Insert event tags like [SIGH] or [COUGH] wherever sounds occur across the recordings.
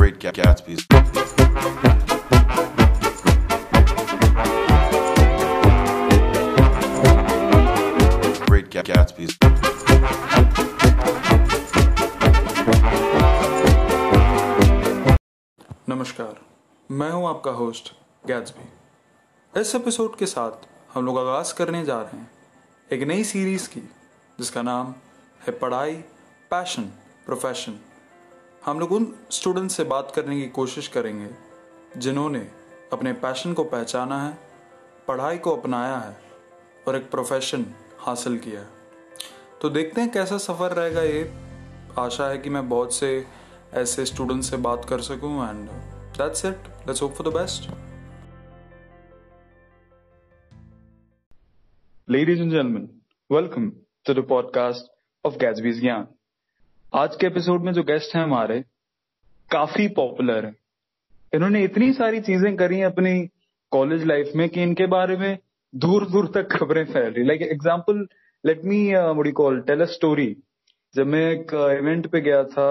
Great Gatsby's. Great Gatsby's. नमस्कार, मैं हूँ आपका होस्ट गैट्सबी इस एपिसोड के साथ हम लोग आगाज़ करने जा रहे हैं एक नई सीरीज़ की, जिसका नाम है पढ़ाई पैशन प्रोफेशन हम लोग उन स्टूडेंट्स से बात करने की कोशिश करेंगे जिन्होंने अपने पैशन को पहचाना है पढ़ाई को अपनाया है और एक प्रोफेशन हासिल किया है। तो देखते हैं कैसा सफ़र रहेगा ये। आशा है कि मैं बहुत से ऐसे स्टूडेंट से बात कर सकूँ and that's it let's hope for the best Ladies and gentlemen, welcome to the podcast of Gatsby's ज्ञान आज के एपिसोड में जो गेस्ट हैं हमारे काफ़ी पॉपुलर हैं इन्होंने इतनी सारी चीज़ें करी अपनी कॉलेज लाइफ में कि इनके बारे में दूर दूर तक खबरें फैल रही like example let me would you call tell a story जब मैं एक इवेंट uh, पे गया था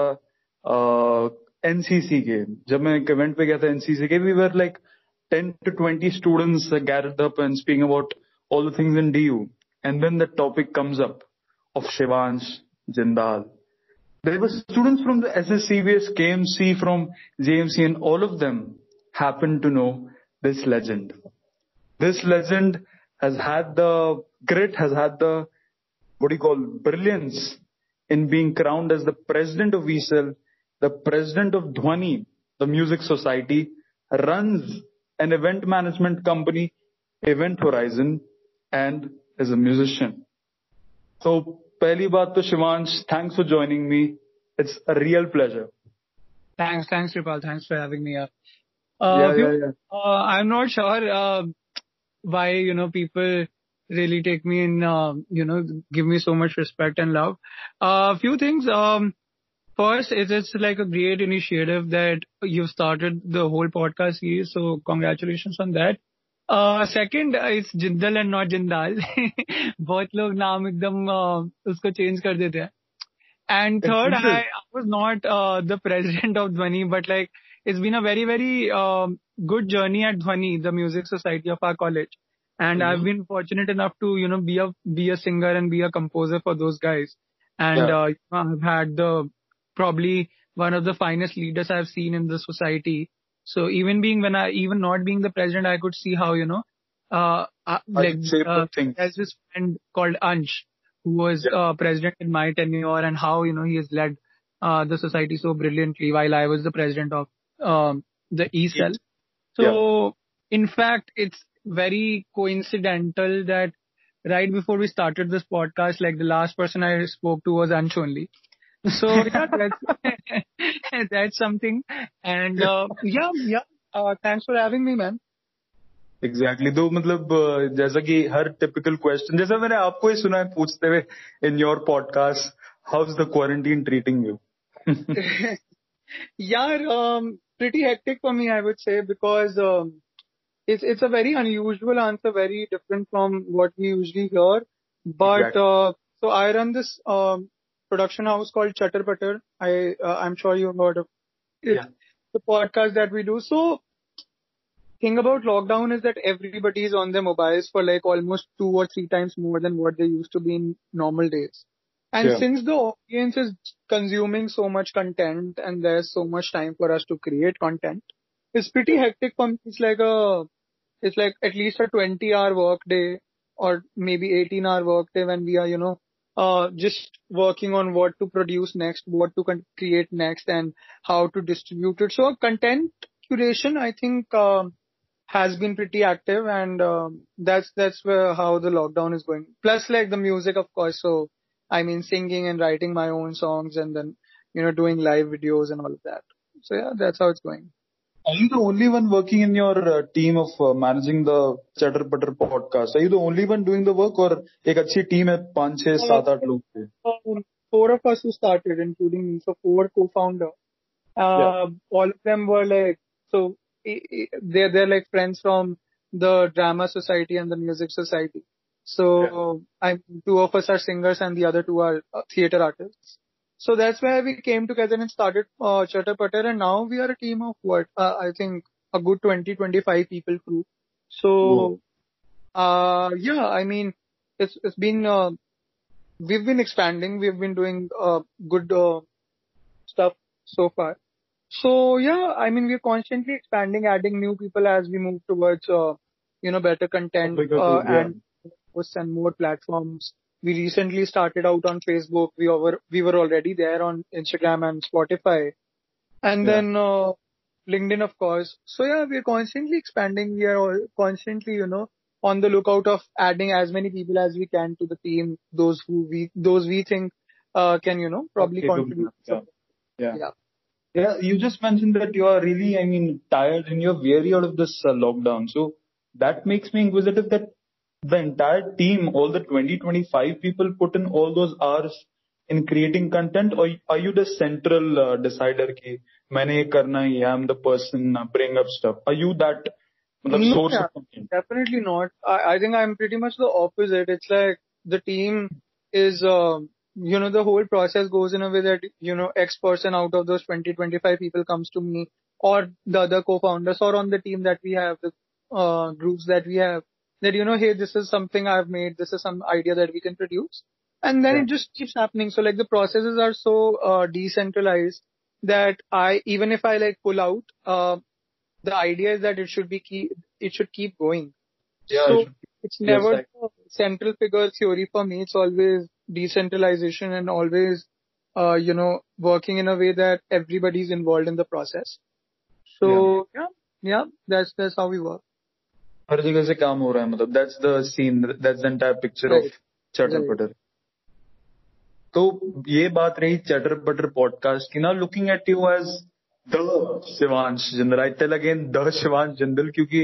एनसीसी uh, के जब मैं एक इवेंट पे गया था एनसीसी के we were like ten to twenty students up and speaking about all the things in DU. And then the topic comes up of Shivansh Jindal. There were students from the SSCBS, KMC, from JMC, and all of them happened to know this legend. This legend has had the grit, has had the, what do you call, brilliance in being crowned as the president of ESL, the president of Dhwani, the music society, runs an event management company, Event Horizon, and is a musician. So, pehli baat to Shivansh, thanks for joining me. It's a real pleasure. Thanks, thanks, Ripal. Thanks for having me here. Uh, yeah, yeah, yeah. Uh, I'm not sure uh, why you know people really take me in, uh, you know, give me so much respect and love. A uh, few things. Um, first, it's, it's like a great initiative that you've started the whole podcast series. So congratulations on that. Second it's Jindal and not Jindal बहुत लोग नाम एकदम uh, उसको change कर देते हैं and third I was not the president of Dhwani but like it's been a very very uh, good journey at Dhwani, the music society of our college, and mm-hmm. I've been fortunate enough to you know be a be a singer and be a composer for those guys, and yeah. uh, I've had the probably one of the finest leaders I've seen in the society, so even being when I even not being the president, I could see how you know, uh, uh like uh, there's this friend called Ansh who was yeah. uh, president in my tenure, and how you know he has led uh, the society so brilliantly while I was the president of um, the ESL. So yeah. in fact, it's very coincidental that right before we started this podcast, like the last person I spoke to was Ansh only. So yeah, that's, [LAUGHS] that's something. And uh, yeah, yeah. Uh, thanks for having me, man. Exactly exactly. तो मतलब जैसा कि हर typical question जैसा मैंने आपको ही सुना है पूछते हुए in your podcast how is the quarantine treating you यार um, pretty hectic for me I would say because um, it's it's a very unusual answer very different from what we usually hear but exactly. uh, so I run this um, production house called Chatter Putter. I uh, I'm sure you've heard of it. Yeah. The podcast that we do. So thing about lockdown is that everybody is on their mobiles for like almost two or three times more than what they used to be in normal days. And yeah. since the audience is consuming so much content and there's so much time for us to create content, it's pretty hectic for me. It's like a, it's like at least a 20 hour work day or maybe 18 hour work day when we are, you know, uh, just working on what to produce next, what to con- create next, and how to distribute it. So content curation, I think, uh, has been pretty active, and uh, that's that's where how the lockdown is going. Plus, like the music, of course. So I mean, singing and writing my own songs, and then you know doing live videos and all of that. So yeah, that's how it's going. Are you the only one working in your uh, team of uh, managing the Chatter Putter podcast? Are you the only one doing the work or एक अच्छी team है पांच छह सात आठ लोग Four of us who started, including me, so four co-founder. Uh, yeah. All of them were like so they're they're like friends from the drama society and the music society. So yeah. I two of us are singers and the other two are uh, theater artists. So that's why we came together and started uh, Chatter Putter, and now we are a team of what uh, I think a good 20, 25 people crew. So, uh, yeah, I mean, it's it's been uh, we've been expanding. We've been doing uh, good uh, stuff so far. So yeah, I mean, we're constantly expanding, adding new people as we move towards uh, you know better content uh, yeah. and posts and more platforms. We recently started out on Facebook. We were we were already there on Instagram and Spotify, and Yeah. then uh, LinkedIn, of course. So yeah, we're constantly expanding. We are all constantly, you know, on the lookout of adding as many people as we can to the team. Those who we those we think uh, can, you know, probably Okay, contribute. Yeah. Yeah. Yeah. Yeah, you just mentioned that you are really, I mean, tired and you're weary out of this uh, lockdown. So that makes me inquisitive that the entire team, all the 20, 25 people put in all those hours in creating content or are you the central uh, decider ki maine ye karna I'm the person uh, bring up stuff. Are you that matlab, No, source yeah. of content? Definitely not. I, I think I'm pretty much the opposite. It's like the team is, um, you know, the whole process goes in a way that, you know, X person out of those 20, 25 people comes to me or the other co-founders or on the team that we have, the uh, groups that we have that, you know, hey, this is something I've made. This is some idea that we can produce. And then Yeah. it just keeps happening. So like the processes are so, uh, decentralized that I, even if I like pull out, uh, the idea is that it should be keep, it should keep going. Yeah, So it it's never the central figure theory for me. It's always decentralization and always, uh, you know, working in a way that everybody's involved in the process. So yeah, yeah, that's that's how we work. हर जगह से काम हो रहा है मतलब the scene that's the entire picture of Right. चटर. पटर तो ये बात रही चटर पटर पॉडकास्ट की ना looking at you as the Shivansh Jindal I tell again the Shivansh Jindal क्योंकि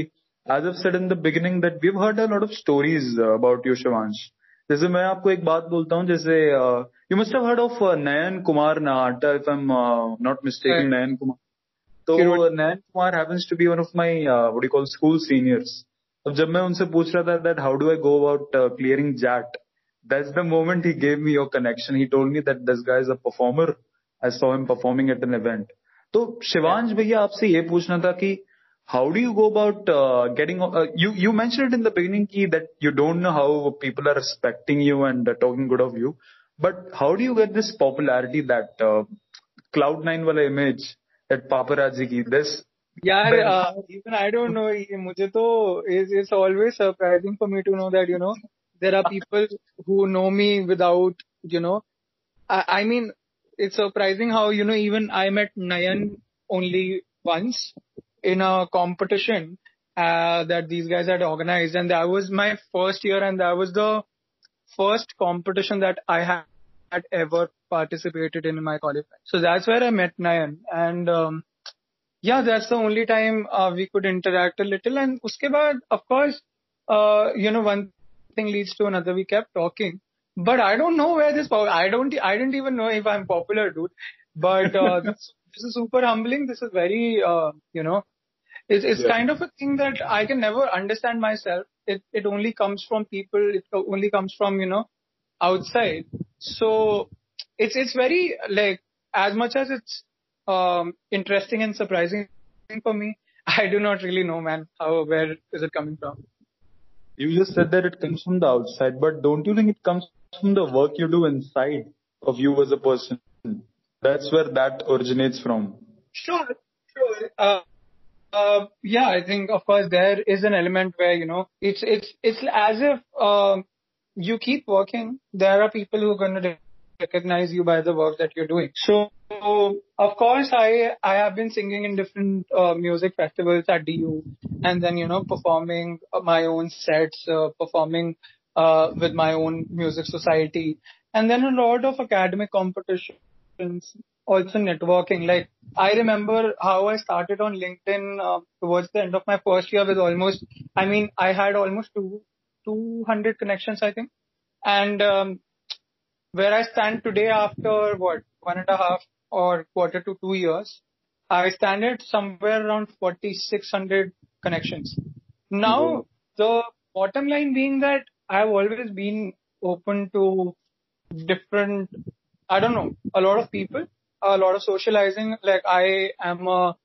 as of said in the beginning that we heard a lot of stories about you Shivansh जैसे मैं आपको एक बात बोलता हूँ जैसे you must have heard of Nayan Kumar Nata if I am not mistaken Nayan Kumar तो Nayan Kumar happens to be one of my what you call school seniors अब जब मैं उनसे पूछ रहा था that how do I go about clearing jet that's the moment he gave me your connection he told me that this guy is a performer i saw him performing at an event तो शिवांश भैया आपसे ये पूछना था कि how do you go about uh, getting uh, you you mentioned it in the beginning ki that you don't know how people are respecting you and uh, talking good of you but how do you get this popularity that uh, cloud9 wala image that paparazzi ki this Yeah, Well- uh, even I don't know. ये मुझे तो it's, it's always surprising for me to know that you know there are people who know me without you know. I, I mean, it's surprising how you know even I met Nayan only once in a competition uh, that these guys had organized, and that was my first year, and that was the first competition that I had, had ever participated in in my qualifying. So that's where I met Nayan, and um, yeah, that's the only time uh, we could interact a little. And uske baad, of course, uh, you know, one thing leads to another. We kept talking, but I don't know where this. pow- I don't. I didn't even know if I'm popular, dude. But uh, [LAUGHS] this, this is super humbling. This is very, uh, you know, it's it's Yeah. kind of a thing that I can never understand myself. It it only comes from people. It only comes from you know, outside. So it's it's very like as much as it's um interesting and surprising for me. I do not really know, man. How where is it coming from? You just said that it comes from the outside, but don't you think it comes from the work you do inside of you as a person? That's where that originates from. Sure, sure. Uh, uh, yeah, I think of course there is an element where you know it's it's it's as if um, you keep working. There are people who are going to recognize you by the work that you're doing. So of course I I have been singing in different uh, music festivals at DU, and then you know performing my own sets, uh, performing uh, with my own music society, and then a lot of academic competitions also networking. Like I remember how I started on LinkedIn uh, towards the end of my first year with almost, I mean, I had almost two, 200 connections, I think. And um, where I stand today after what, one and a half or quarter to two years, I stand at somewhere around 4,600 connections. Now, the bottom line being that I've always been open to different I don't know, a lot of people, a lot of socializing. Like I am a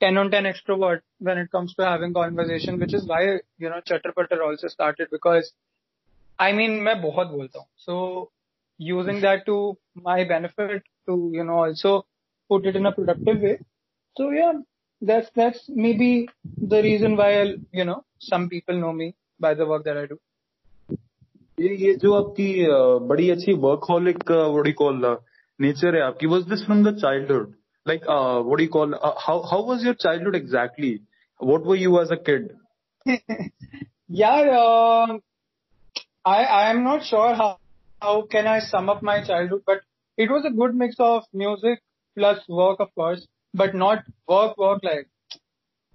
10 on 10 extrovert when it comes to having conversation, which is why, you know, Chatter Patter also started because I mean, मैं बहुत बोलता हूँ. So using that to my benefit to, you know, also put it in a productive way. So yeah, that's, that's maybe the reason why, I'll, you know, some people know me by the work that I do. ये ये जो आपकी अ, बड़ी अच्छी workaholic what do call nature है आपकी was this from the childhood like what do call how how was your childhood exactly what were you as a kid [LAUGHS] yeah, uh, I I am not sure how can I sum up my childhood, but it was a good mix of music plus work, of course, but not work work like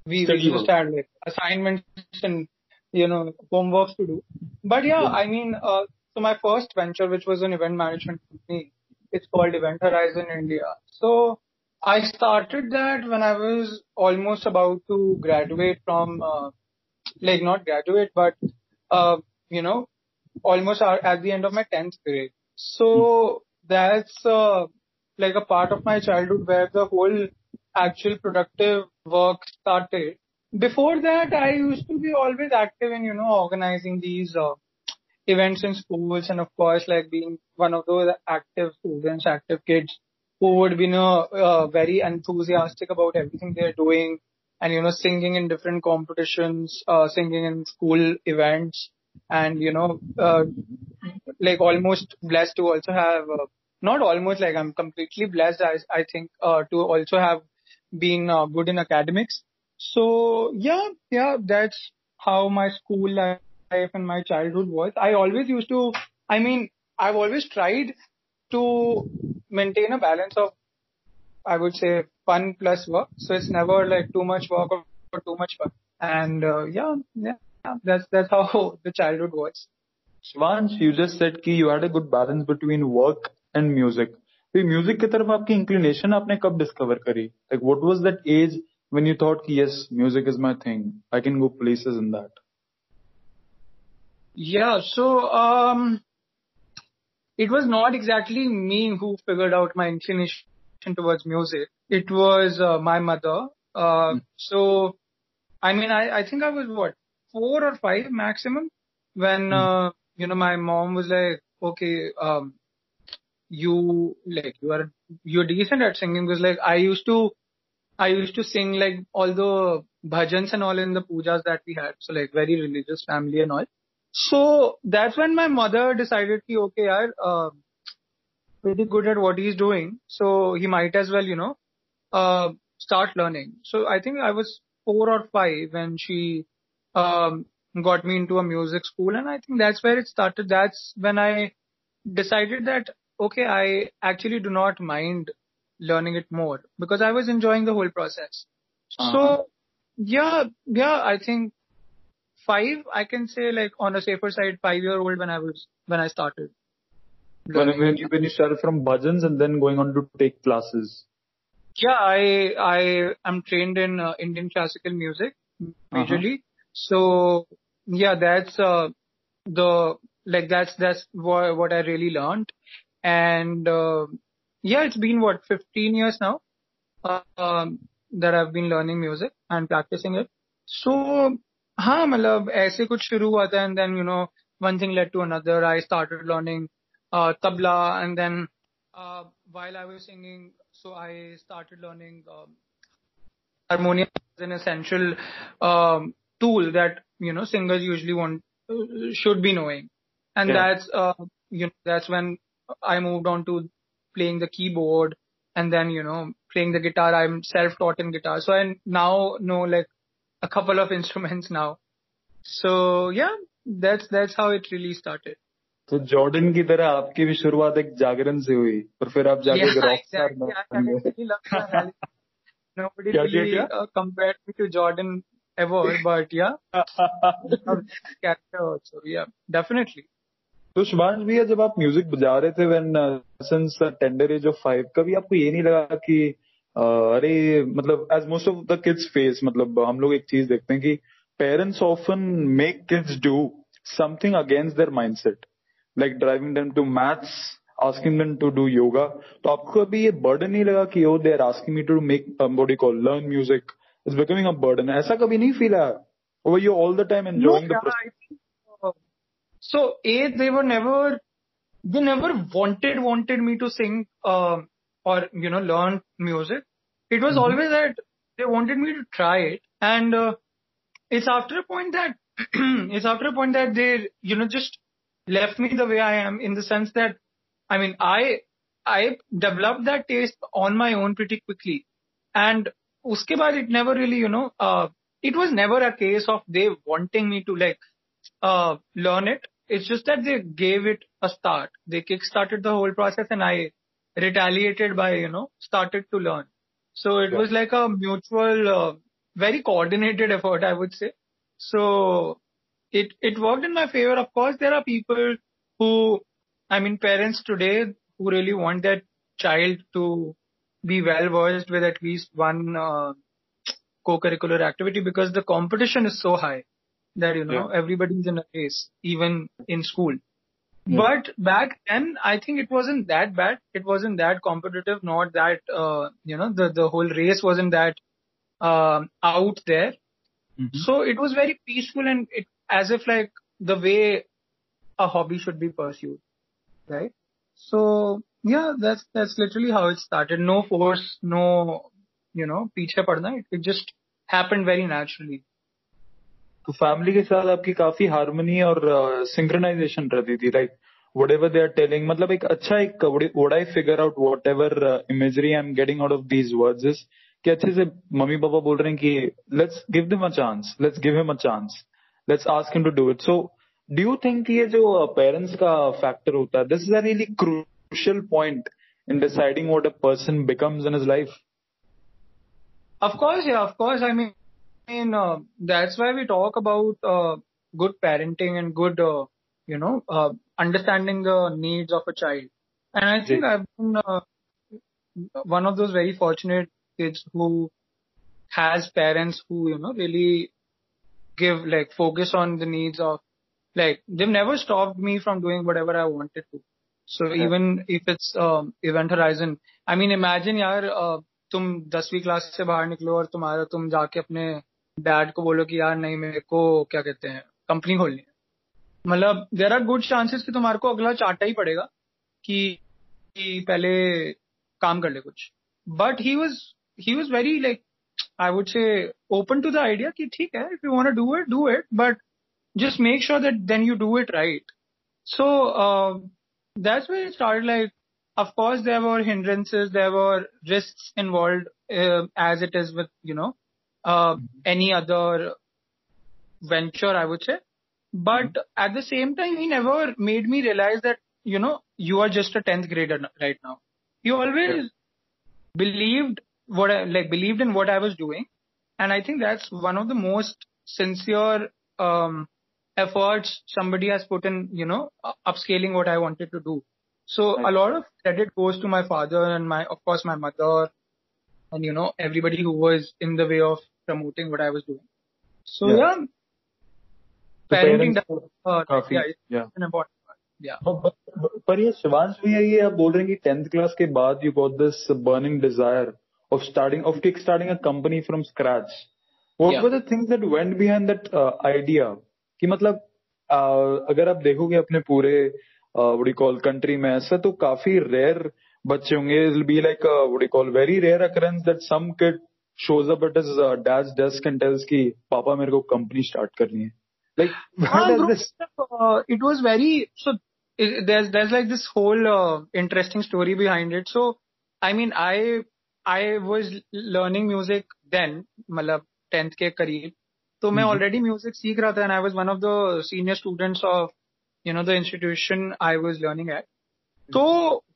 we, Study just work. had like assignments and you know homeworks to do. But yeah, I mean, uh, so my first venture, which was an event management company, it's called Event Horizon India. So I started that when I was almost about to graduate from, uh, like not graduate, but uh, you know, almost at the end of my 10th grade. So that's uh, like a part of my childhood where the whole actual productive work started. Before that, I used to be always active in, you know, organizing these uh, events in schools and of course like being one of those active students, active kids who would be, you know, uh, very enthusiastic about everything they're doing and, you know, singing in different competitions, uh, singing in school events and, you know, uh, like almost blessed to also have, uh, not almost like I'm completely blessed, I, I think, uh, to also have been uh, good in academics. So yeah, yeah, that's how my school life and my childhood was. I always used to, I mean, I've always tried to maintain a balance of, I would say, fun plus work. So it's never like too much work or, too much fun. And uh, yeah, yeah, yeah, that's that's how [LAUGHS] the childhood was. Shivansh, you just said that you had a good balance between work and music. तो music. की तरफ आपकी inclination आपने कब discover करी what was that age when you thought thought yes, music is my thing. I can go places in that. Yeah, so um, it was not exactly me who figured out my inclination towards music. It was uh, my mother. Uh, mm. So, I mean, I, I think I was what, four or five maximum when uh, you know my mom was like, okay, um, you like you are you're decent at singing. because like I used to I used to sing like all the bhajans and all in the pujas that we had. So like very religious family and all. So that's when my mother decided ki okay yaar, uh, pretty good at what he's doing. So he might as well, you know, uh, start learning. So I think I was four or five when she, um, got me into a music school and I think that's where it started. That's when I decided that, okay, I actually do not mind learning it more because I was enjoying the whole process. Uh-huh. So yeah, yeah, I think five, I can say like on a safer side, five year old when I was, when I started. when, learning. when you when you started from bhajans and then going on to take classes Yeah, I I am trained in uh, Indian classical music majorly. So yeah, that's uh, the like that's that's what what I really learned, and uh, yeah, it's been what 15 years now uh, um, that I've been learning music and practicing it. So हाँ मतलब ऐसे कुछ शुरू हुआ था and then you know one thing led to another. I started learning uh, tabla and then uh, while I was singing, so I started learning um, harmonium is an essential um, tool that you know singers usually want uh, should be knowing, and Yeah. that's uh, you know that's when I moved on to playing the keyboard and then you know playing the guitar. I'm self-taught in guitar, so I now know like a couple of instruments [LAUGHS] now. So yeah, that's that's how it really started. तो Jordan की तरह आपकी भी शुरुआत एक जागरण से हुई और फिर आप जाके Yeah, rock star exactly. I, बन I गए really love that analogy. Nobody क्या, ever, but yeah. [LAUGHS] also, तो शुभान भैया जब आप म्यूज़िक बजा रहे थे when since tender age of five कभी आपको ये नहीं लगा कि uh, अरे मतलब as most of the kids face मतलब हम लोग एक चीज़ देखते हैं कि parents often make kids do something against their mindset like driving them to maths asking them to do yoga तो आपको अभी ये बर्डन नहीं लगा कि ओ they're asking me to make body call learn music call learn music. It's becoming a burden. ऐसा कभी नहीं feel आया? Or were you all the time enjoying the yeah, process? I think, uh, so a they were never they never wanted wanted me to sing um or you know learn music. It was Mhm. always that they wanted me to try it, and uh, it's after a point that [CLEARS THROAT] it's after a point that they you know just left me the way I am in the sense that I mean I I developed that taste on my own pretty quickly, and uske baad it never really you know uh, it was never a case of they wanting me to like uh, learn it. It's just that they gave it a start. They kick-started the whole process, and I retaliated by you know started to learn. So it Yeah. was like a mutual, uh, very coordinated effort, I would say. So it it worked in my favor. Of course, there are people who, I mean, parents today who really want their child to be well versed with at least one uh, co-curricular activity because the competition is so high that you know everybody's in a race, even in school. Yeah. But back then, I think it wasn't that bad. It wasn't that competitive, not that uh, you know the the whole race wasn't that um, out there. Mhm. So it was very peaceful and it as if like the way a hobby should be pursued, right? So yeah, that's that's literally how it started. No force, no you know पीछे पड़ना. It, it just happened very naturally. तो family के साथ आपकी काफी harmony और synchronisation रहती थी like what ever they are telling मतलब एक अच्छा एक would I figure out what ever imagery I am getting out of these words is कि अच्छे से मम्मी पापा बोल रहे हैं कि let's give them a chance let's give him a chance let's ask him to do it so do you think ये जो parents का फैक्टर होता है this is a really crucial point in deciding what a person becomes in his life? Of course, yeah, of course. I mean, I mean uh, that's why we talk about uh, good parenting and good, uh, you know, uh, understanding the needs of a child. And I think I've been uh, one of those very fortunate kids who has parents who, you know, really give like focus on the needs of like they've never stopped me from doing whatever I wanted to. Even if it's um, event horizon, I mean imagine यार uh, तुम दसवीं class से बाहर निकलो और तुम्हारा तुम जाके अपने डैड को बोलो कि यार नहीं मेरे को क्या कहते हैं कंपनी खोलनी है। मतलब देर आर गुड चांसेस कि तुम्हारे को अगला चाटा ही पड़ेगा कि, कि पहले काम कर ले कुछ। But he was he was very like I would say open to the idea कि ठीक है if you want do it do it but just make sure that then you do it right So uh, that's where it started. Like, of course, there were hindrances, there were risks involved, uh, as it is with you know uh, any other venture, I would say. But at the same time, he never made me realize that you know you are just a tenth grader right now. He always believed what I like believed in what I was doing, and I think that's one of the most sincere um, efforts somebody has put in, you know, u- upscaling what I wanted to do. So a lot of credit goes to my father and my, of course, my mother, and you know everybody who was in the way of promoting what I was doing. So Yeah. yeah, तो parenting, parents को uh, काफी yeah, it's yeah. an important part. Yeah. पर पर ये शिवांश भैया ये आप बोल रहे हैं कि टेंथ क्लास के बाद you got this burning desire of starting off kick starting a company from scratch what Yeah. Were the things that went behind that idea कि मतलब अगर आप देखोगे अपने पूरे वी कॉल कंट्री में ऐसा तो काफ़ी रेयर बच्चे होंगे। Be like we call very rare occurrence that some kid shows up at dash desk and tells की पापा मेरे को कंपनी स्टार्ट करनी है। It was very so there's there's like this whole uh, interesting story behind it. So i mean i i was learning music then मतलब matlab 10th तो मैं already music सीख रहा था and I was one of the senior students of you know the institution I was learning at तो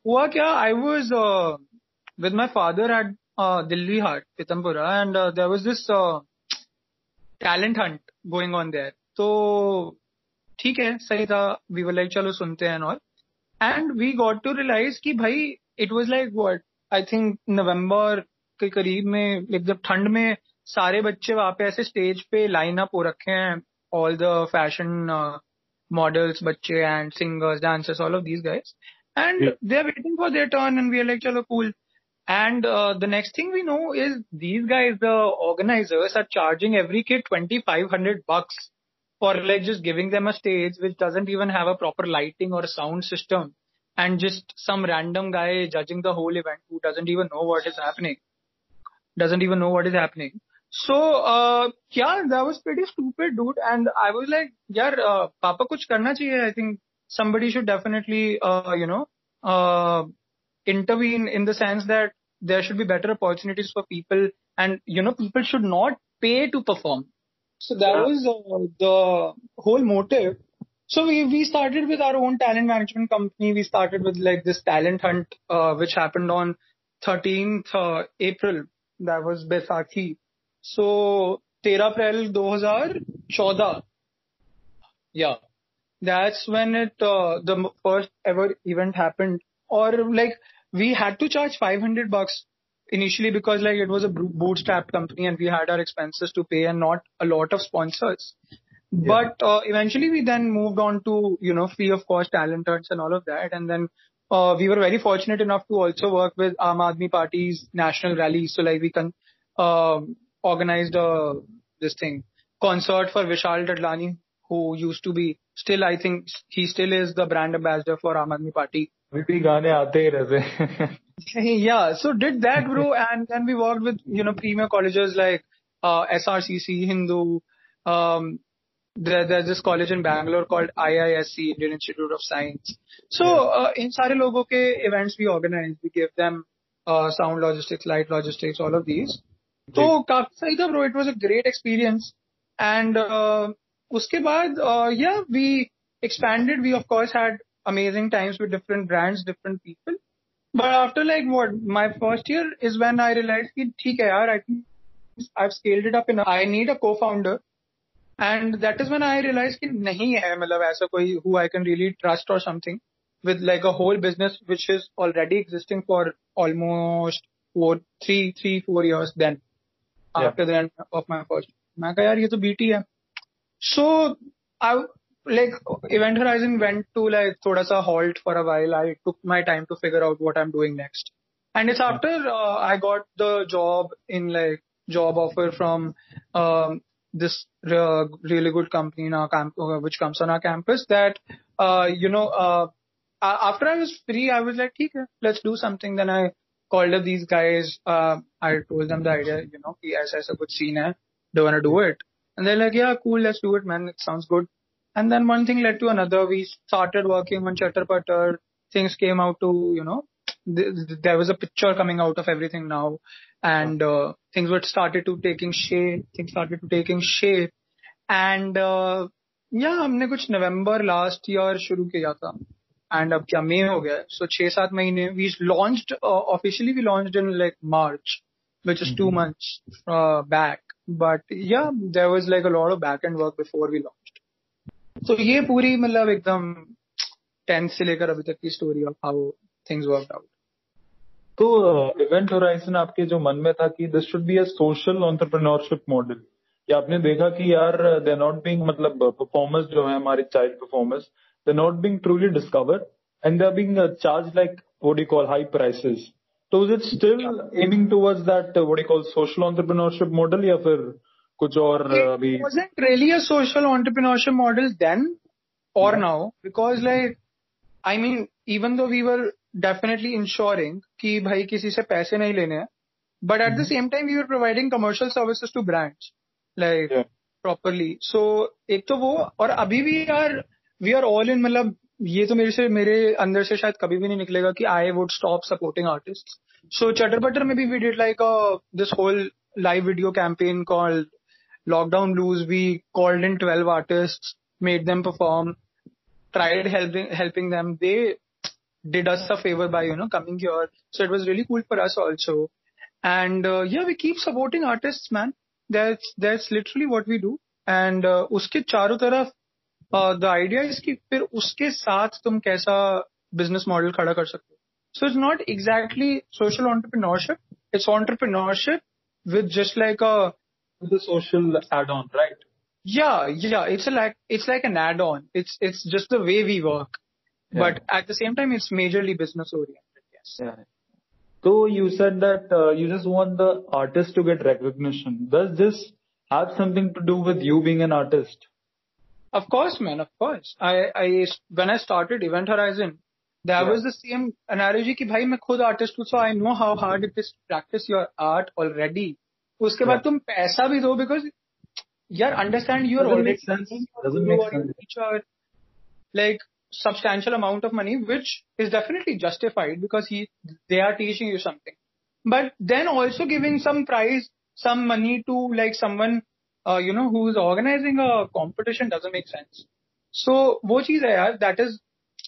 हुआ क्या? I was with my father at Delhi Haat Pitampura and there was this talent hunt going on there तो ठीक है सही था। We were like चलो सुनते हैं और and we got to realize कि भाई it was like what I think November के करीब में एकदम ठंड में सारे बच्चे वहाँ पे ऐसे स्टेज पे लाइन अप हो रखे हैं ऑल द फ़ैशन मॉडल्स बच्चे and singers dancers all of these guys and they're waiting for their turn, and we are like, chalo, cool. And uh, the next thing we know is these guys, the organizers, are charging every kid twenty five hundred bucks for like just giving them a stage which doesn't even have a proper lighting or a sound system, and just some random guy judging the whole event who doesn't even know what is happening, doesn't even know what is happening. So, uh, yeah, that was pretty stupid, dude. And I was like, yeah, uh, Papa kuch karna chahiye. I think somebody should definitely, uh, you know, uh, intervene in the sense that there should be better opportunities for people and, you know, people should not pay to perform. So that yeah. was uh, the whole motive. So we, we started with our own talent management company. We started with like this talent hunt, uh, which happened on 13th uh, April. That was Baisakhi. So 13 April 2014. Yeah, that's when it uh, the first ever event happened. Or like we had to charge 500 bucks initially because like it was a bootstrap company and we had our expenses to pay and not a lot of sponsors. But uh, eventually we then moved on to, you know, free of cost talent hunts and all of that. And then uh, we were very fortunate enough to also work with Aam Aadmi Party's national rally. So like we can um organized uh, this thing concert for Vishal Dadlani, who used to be still, I think he still is the brand ambassador for Aam Aadmi Party. अभी भी गाने आते ही रहते हैं [LAUGHS] yeah, so did that, bro, and then we worked with you know premier colleges like uh, SRCC, Hindu. Um, there, there's this college in Bangalore called IISC, Indian Institute of Science. So uh, in सारे लोगों के events we organize, we give them uh, sound logistics, light logistics, all of these. तो काफी सही था, bro. It was a great experience, and uh, उसके बाद uh, yeah, we expanded. We of course had amazing times with different brands, different people. But after like what my first year is when I realized कि ठीक है यार I think I've scaled it up enough. I need a co-founder, and that is when I realized कि नहीं है मतलब ऐसा कोई who I can really trust or something with like a whole business which is already existing for almost four, three, three, four years then Yeah. after the end of my first. मैं कहा यार ये तो BT है. So I like Event Horizon went to like thoda sa halt for a while. I took my time to figure out what I'm doing next. And it's after uh, I got the job in like job offer from um, this uh, really good company in our camp, uh, which comes on our campus that uh, you know uh, a- after I was free, I was like, "ठीक है, let's do something." Then I called up these guys. Uh, I told them the idea, you know, कि ऐसा ऐसा कुछ scene है. Do you wanna do it? And they're like, "Yeah, cool, let's do it, man. It sounds good." And then one thing led to another. We started working on Chatter Putter. Things came out to, you know, th- th- there was a picture coming out of everything now, and uh, things were started to taking shape. Things started to taking shape, and uh, yeah, हमने कुछ नवंबर last year शुरू किया था and अब क्या मई हो गया सो छह सात महीने we launched officially we launched in like March which is two months uh, back. But yeah, there was like a lot of back end work before we launched. So ये पूरी मतलब एकदम 10th से लेकर अभी तक की story of how things worked out. तो इवेंट होराइजन आपके जो मन में था कि this should be a social entrepreneurship model या आपने देखा कि यार दे नॉट बीइंग मतलब परफॉर्मर्स जो है हमारे child performers they not being truly discovered and they are being charge like what you call high prices तो is it still aiming towards that what you call social entrepreneurship model या फिर कुछ और uh, अभी It wasn't really a social entrepreneurship model then or now because like I mean even though we were definitely ensuring कि भाई किसी से पैसे नहीं लेने हैं but at the same time we were providing commercial services to brands like Yeah. properly so एक तो वो और अभी भी यार We are all in मतलब ये तो मेरे से, मेरे अंदर से शायद कभी भी नहीं निकलेगा कि I would stop supporting artist so Chatter Butter में भी we did like this whole live video campaign called lockdown loose we called in twelve artist made them perform tried helping them they did us a favour by you know coming your so it was really cool for us also and yeah we keep supporting artist man that's that's literally what we do and उसके चारों तरफ़ the idea is कि फिर उसके साथ तुम कैसा business model खड़ा कर सकते हो so it's not exactly social entrepreneurship it's entrepreneurship with just like a the social add-on right yeah, yeah, it's a like it's like an add-on. It's it's just the way we work. Yeah. But at the same time, it's majorly business oriented. Yes. Yeah. So you said that uh, you just want the artist to get recognition. Does this have something to do with you being an artist? Of course, man. Of course. I, I, when I started Event Horizon, there Yeah. was the same analogy कि भाई मैं खुद artist हूँ, so I know how hard it is to practice your art already. उसके बाद Yeah. तुम पैसा भी दो because यार understand you are Doesn't already make sense. paying your Doesn't guru make or your sense. teacher, like substantial amount of money, which is definitely justified because he they are teaching you something. But then also giving some prize, some money to like someone, uh, you know, who is organizing a competition doesn't make sense. So वो चीज है यार, that is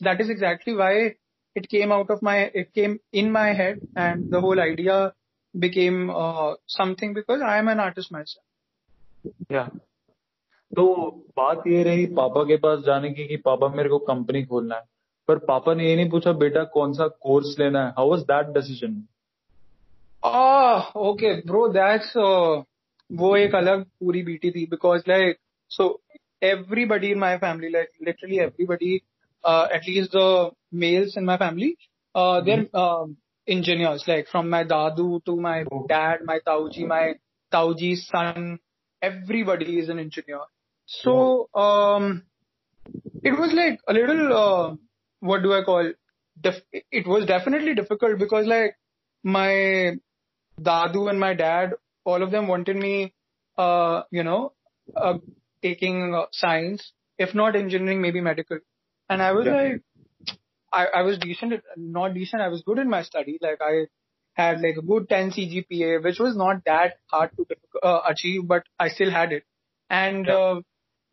that is exactly why it came out of my it came in my head and the whole idea became uh, something because I am an artist myself. या तो बात ये रही पापा के पास जाने की कि पापा मेरे को कंपनी खोलना है पर पापा ने ये नहीं पूछा बेटा कौन सा कोर्स लेना है how was that decision Ah, okay, bro, that's uh, वो एक अलग पूरी बीटी थी because like so everybody in my family like literally everybody uh, at least the males in my family uh, they're um engineers like from my dadu to my dad my tauji my tauji's son everybody is an engineer so um it was like a little uh, what do I call dif- it was definitely difficult because like my dadu and my dad all of them wanted me uh you know uh, taking uh, science if not engineering maybe medical and i was Yeah. like I, I was decent at- not decent i was good in my study like i had like a good 10 cgpa which was not that hard to uh, achieve but i still had it and uh,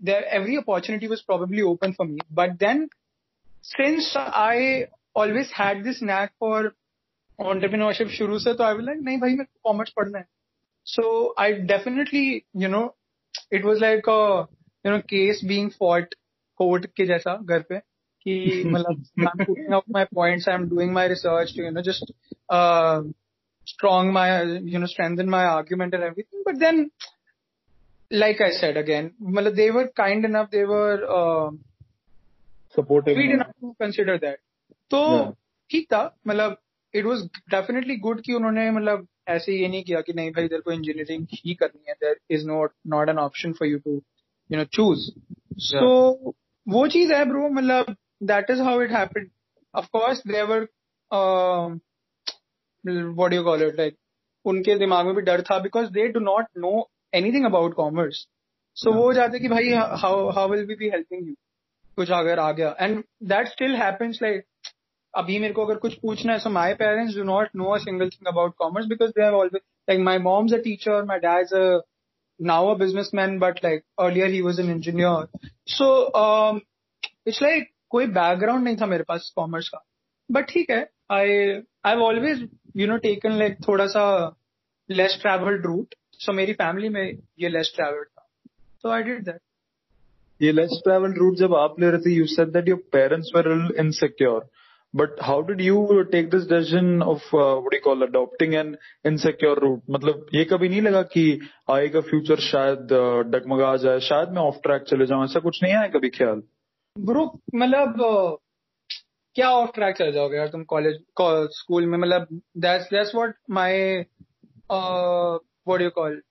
there every opportunity was probably open for me but then since I always had this knack for entrepreneurship शुरू से तो I was like नहीं भाई मेरे को commerce पढ़ना है So I definitely you know it was like a you know case being fought court के जैसा घर पे कि मतलब I'm putting up my points I'm doing my research to you know just uh, strong my you know strengthen my argument and everything but then like I said again मतलब they were kind enough they were uh, supportive sweet enough to consider that. तो. ठीक था मतलब it was definitely good कि उन्होंने मतलब ऐसे ये नहीं किया कि नहीं भाई इधर को इंजीनियरिंग ही करनी है there is not not an option for you to you know choose so वो चीज़ है ब्रो मतलब that is how it happened of course there were what you call it like उनके दिमाग में भी डर था because they do not know anything about commerce so वो जाते कि भाई how how will be be helping you कुछ अगर आ गया. And that still happens like अभी मेरे को अगर कुछ पूछना है so my parents do not know अंगल single thing about commerce because they have always mom's a teacher my dad a now a businessman but like earlier he was an engineer so it's like कोई background नहीं था मेरे पास commerce का। But ठीक है I I always you know taken like थोड़ा सा लेस ट्रेवल्ड रूट सो मेरी फैमिली में ये लेस ट्रेवल्ड था। सो आई डिड दैट ये लेस ट्रैवल रूट जब आप ले रहे थे you said that your parents were insecure but how did you take this decision of what you call adopting an insecure route मतलब ये कभी नहीं लगा कि आएगा फ्यूचर शायद uh, डगमगा जाए। शायद मैं ऑफ़ ट्रैक चले जाऊँ ऐसा कुछ नहीं आया कभी ख्याल? ब्रो मतलब क्या ऑफ़ ट्रैक चले जाओगे यार तुम कॉलेज स्कूल में? मतलब that's that's what my what you call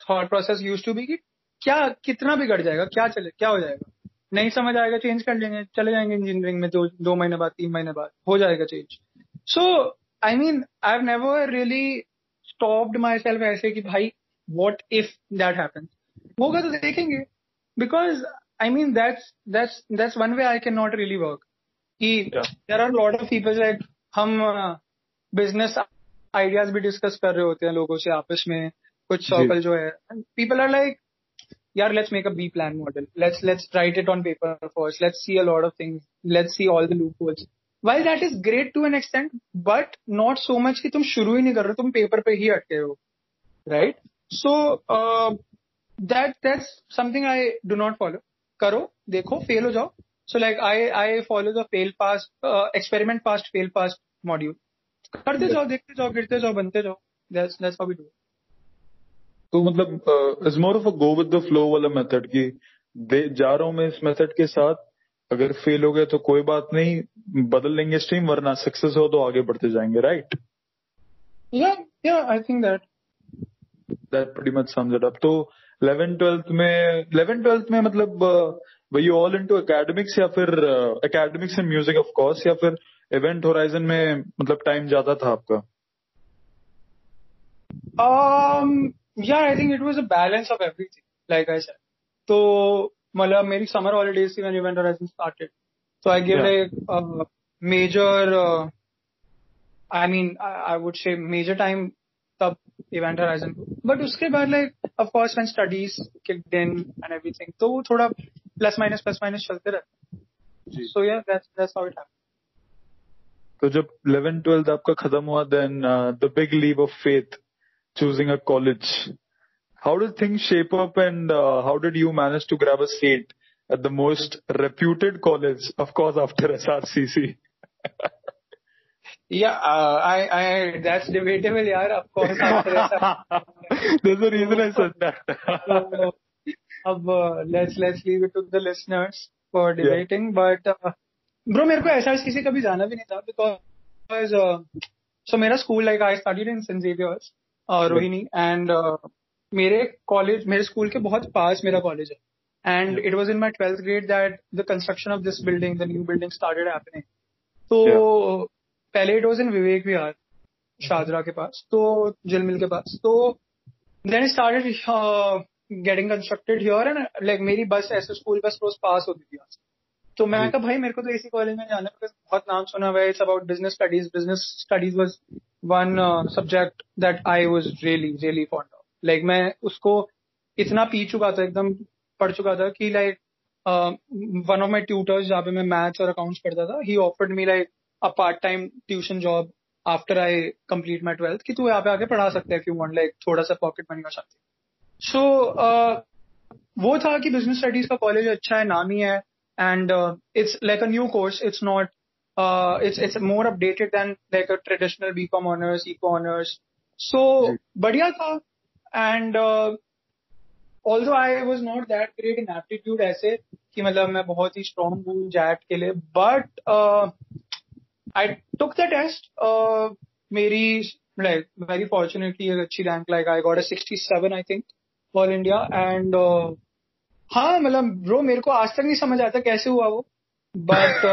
thought process used to be कि क्या कितना बिगड़ जाएगा? क्या चले क्या हो जाएगा? नहीं समझ आएगा चेंज कर लेंगे चले जाएँगे इंजीनियरिंग में दो दो महीने बाद तीन महीने बाद हो जाएगा change so I mean I have never really stopped myself ऐसे कि भाई व्हाट इफ़ दैट हैपेंस होगा तो देखेंगे because I mean that's that's that's one way I can not really work कि there are lot of people like हम business ideas भी discuss कर रहे होते हैं लोगों से आपस में कुछ सर्कल जो है people are like yeah, let's make a B plan model. Let's, let's write it on paper first. Let's see a lot of things. Let's see all the loopholes. While that is great to an extent, but not so much कि तुम शुरू ही नहीं कर रहे तुम paper पे ही अटके हो right so that that's something I do not follow करो देखो फेल हो जाओ so like I I follow the fail fast experiment fast fail fast module करते जाओ देखते जाओ गिरते जाओ बनते जाओ that's that's how we do it तो मतलब is more of a go with the flow वाला मेथड कि दे जा रहा हूँ मैं इस मेथड के साथ अगर फेल हो गए तो कोई बात नहीं बदल लेंगे स्ट्रीम वरना सक्सेस हो तो आगे बढ़ते जाएँगे right Yeah, yeah, I think that. That pretty much sums it up. तो 11 12th में 11 12th में मतलब were you all into academics या फिर academics and music of course या फिर इवेंट होराइजन में मतलब टाइम ज़्यादा था आपका? Um, yeah I think it was a balance of everything like I said तो मतलब मेरी समर हॉलीडेज थी when Event Horizon started so I give like major I mean I would say major time तब Event Horizon को but उसके बाद like of course studies and everything तो वो थोड़ा प्लस माइनस प्लस माइनस चलते रहते so yeah that's that's how it happened तो जब 11 12 आपका खत्म हुआ then the big leap of faith choosing a college how did things shape up and uh, how did you manage to grab a seat at the most reputed college of course after SRCC [LAUGHS] Yeah, uh, I, I, that's debatable, यार. Of course, [LAUGHS] after ऐसा. there's a reason I said that So, [LAUGHS] अब uh, let's let's leave it to the listeners for debating. But uh, bro, मेरे को ऐसा किसी कभी जाना भी नहीं था because uh, so मेरा school like I studied in St Xavier's, Uh, Rohini and uh, मेरे कॉलेज मेरे स्कूल के बहुत पास मेरा कॉलेज है। And it was in my twelfth grade that the construction of this building the new building started एपने तो पहले it was इन विवेक विहार शाहरा के पास तो जलमिल के पास। तो then started getting constructed here and like मेरी बस ऐसे स्कूल बस रोज पास होती थी यहाँ से तो मैं कहा भाई मेरे को तो इसी कॉलेज में जाना है बहुत नाम सुना हुआ है। It's about business studies business studies was one subject that I was really really fond of like मैं उसको इतना पी चुका था एकदम पढ़ चुका था कि like one of my tutors जहाँ पे मैं मैथ्स और अकाउंट्स पढ़ता था ही offered me like a part time tuition job after I complete my twelfth कि तू यहाँ पे आके पढ़ा सकता है you want लाइक थोड़ा सा पॉकेट मनी और समथिंग सो वो था कि बिज़नेस स्टडीज़ का कॉलेज अच्छा है नाम ही है। And it's like a new course it's not it's it's more updated then like a traditional B com honours eco honours सो बढ़िया था and although I was not that great in aptitude ऐसे कि मतलब मैं बहुत ही स्ट्रॉन्ग हूँ jet के लिए but I took the test मेरी लाइक वेरी फॉर्चुनेटली एक अच्छी rank like I got a 67 I think all India and हाँ मतलब ब्रो मेरे को आज तक नहीं समझ आता कैसे हुआ वो। बट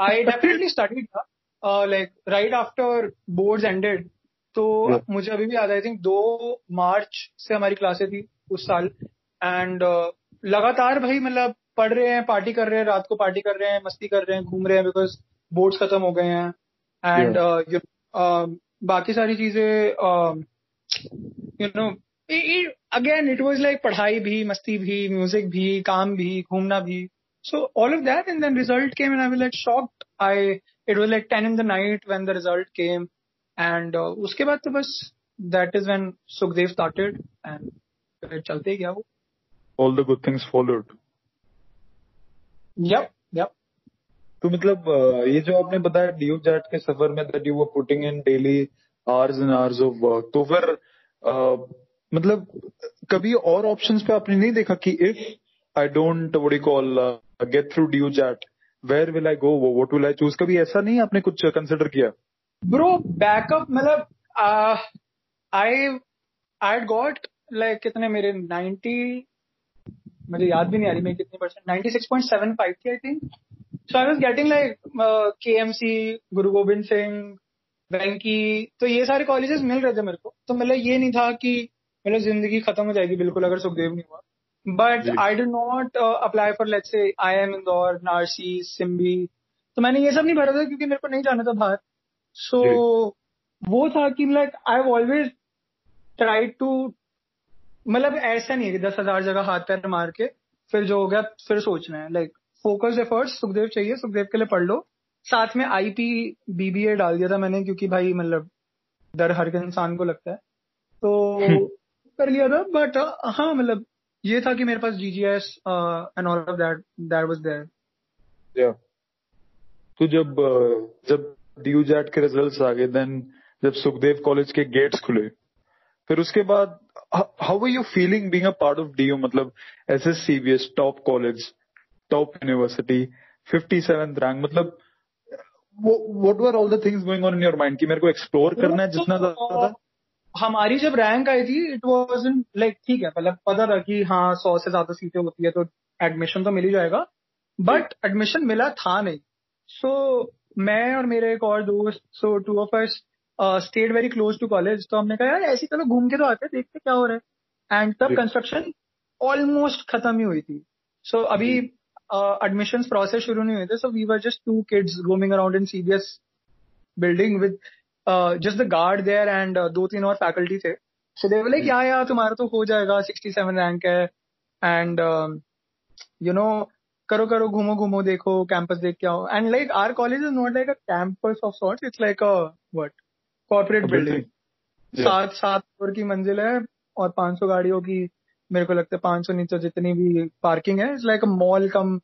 आई डेफिनेटली स्टडीड था like right after boards ended तो मुझे अभी भी याद आई थिंक दो मार्च से हमारी क्लासें थी उस साल। एंड लगातार भाई मतलब पढ़ रहे हैं पार्टी कर रहे हैं रात को पार्टी कर रहे हैं मस्ती कर रहे हैं घूम रहे हैं बिकॉज़ बोर्ड्स खत्म हो गए हैं। एंड यू बाकी सारी चीज़ें you know again it was like पढ़ाई भी मस्ती भी म्यूज़िक भी काम भी घूमना भी so all of that and result came and I like shocked I it was like ten in the night when the result came and उसके बाद तो बस that is when Sukhdev started and चलते गया वो। All the good things followed yup yup तो मतलब uh, ये जो आपने बताया डीओ जैट के सफ़र में that you were putting in daily hours and hours of work तो फिर uh, मतलब कभी और ऑप्शंस पे आपने नहीं देखा कि if I don't what you call get through DU JAT where will I go what will I choose कभी ऐसा नहीं आपने कुछ कंसिडर किया? ब्रो बैकअप मतलब आई आई गॉट लाइक कितने मेरे? 90 मुझे याद भी नहीं आ रही, मैं कितनी परसेंट 96.75 थी I think so I was getting like KMC Guru Gobind Singh वेंकी तो ये सारे कॉलेजेस मिल रहे थे मेरे को। तो मतलब ये नहीं था कि मतलब ज़िंदगी खत्म हो जाएगी बिल्कुल अगर सुखदेव नहीं हुआ। But I did not apply for let's say I am Indore Narsee Symbi तो मैंने ये सब नहीं भरा था क्योंकि मेरे को नहीं जाना था बाहर। सो so, वो था कि like I always try to मतलब ऐसा नहीं है कि दस हज़ार जगह हाथ पैर मार के फिर जो हो गया फिर सोचना है। लाइक फोकस एफर्ट्स सुखदेव चाहिए सुखदेव के लिए पढ़ लो। साथ में आईपी बीबीए डाल दिया था मैंने क्योंकि भाई मतलब डर हर इंसान को लगता है। तो कर लिया था बट हाँ मतलब ये था कि मेरे पास GGS and all of that that was there yeah तो जब अ, जब ड्यू जैट के रिजल्ट्स आ गए देन जब सुखदेव कॉलेज के गेट्स खुले फिर उसके बाद how are you feeling being a part of DU मतलब as as top college top university 57th rank मतलब what were all the things going on in your mind? कि मेरे को एक्सप्लोर करना है जितना ज़्यादा हमारी जब रैंक आई थी इट वॉज़ इन लाइक ठीक है मतलब पता था कि हाँ सौ से ज़्यादा सीटें होती है तो एडमिशन तो मिल ही जाएगा। बट एडमिशन मिला था नहीं। सो so, मैं और मेरे एक और दोस्त so two of us stayed very close to college तो हमने कहा यार ऐसी चलो घूम के तो आते देखते क्या हो रहा है. एंड तब कंस्ट्रक्शन ऑलमोस्ट खत्म ही हुई थी। सो so, अभी एडमिशन uh, प्रोसेस शुरू नहीं हुए थे so we were just two kids roaming around in CBS building with just the guard there and दो तीन और फैकल्टी थे। So they like yeah yeah तुम्हारा तो हो जाएगा सिक्सटी सेवन रैंक है एंड यू नो करो करो घूमो घूमो देखो कैंपस देख के आओ। And like our college is not like a campus of sorts it's like a what corporate building सात सात फ्लोर की मंजिल है और 500 गाड़ियों की मेरे को लगता है 500 नीचे जितनी भी पार्किंग है it's like a mall cum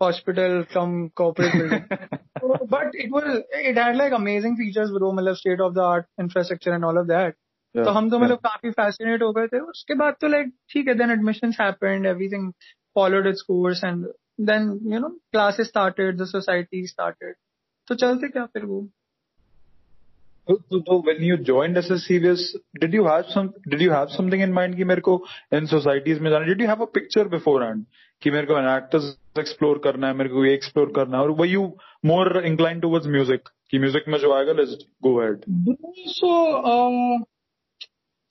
hospital cum corporate building but [LAUGHS] it was it had like amazing features bro मतलब state of the art infrastructure and all of that तो हम तो मतलब काफी फैसिनेट हो गए थे उसके बाद तो लाइक ठीक है then admission happened everything followed its course and then you know classes started the society started तो चलते क्या फिर वो So, so when you joined SSCBS, did you have some did you have something in mind कि मेरे को in societies में जाना? Did you have a picture beforehand कि मेरे को एन एक्टर्स एक्सप्लोर करना है मेरे को ये एक्सप्लोर करना है और वही you more incline towards music कि म्यूज़िक में जो आएगा let's go ahead so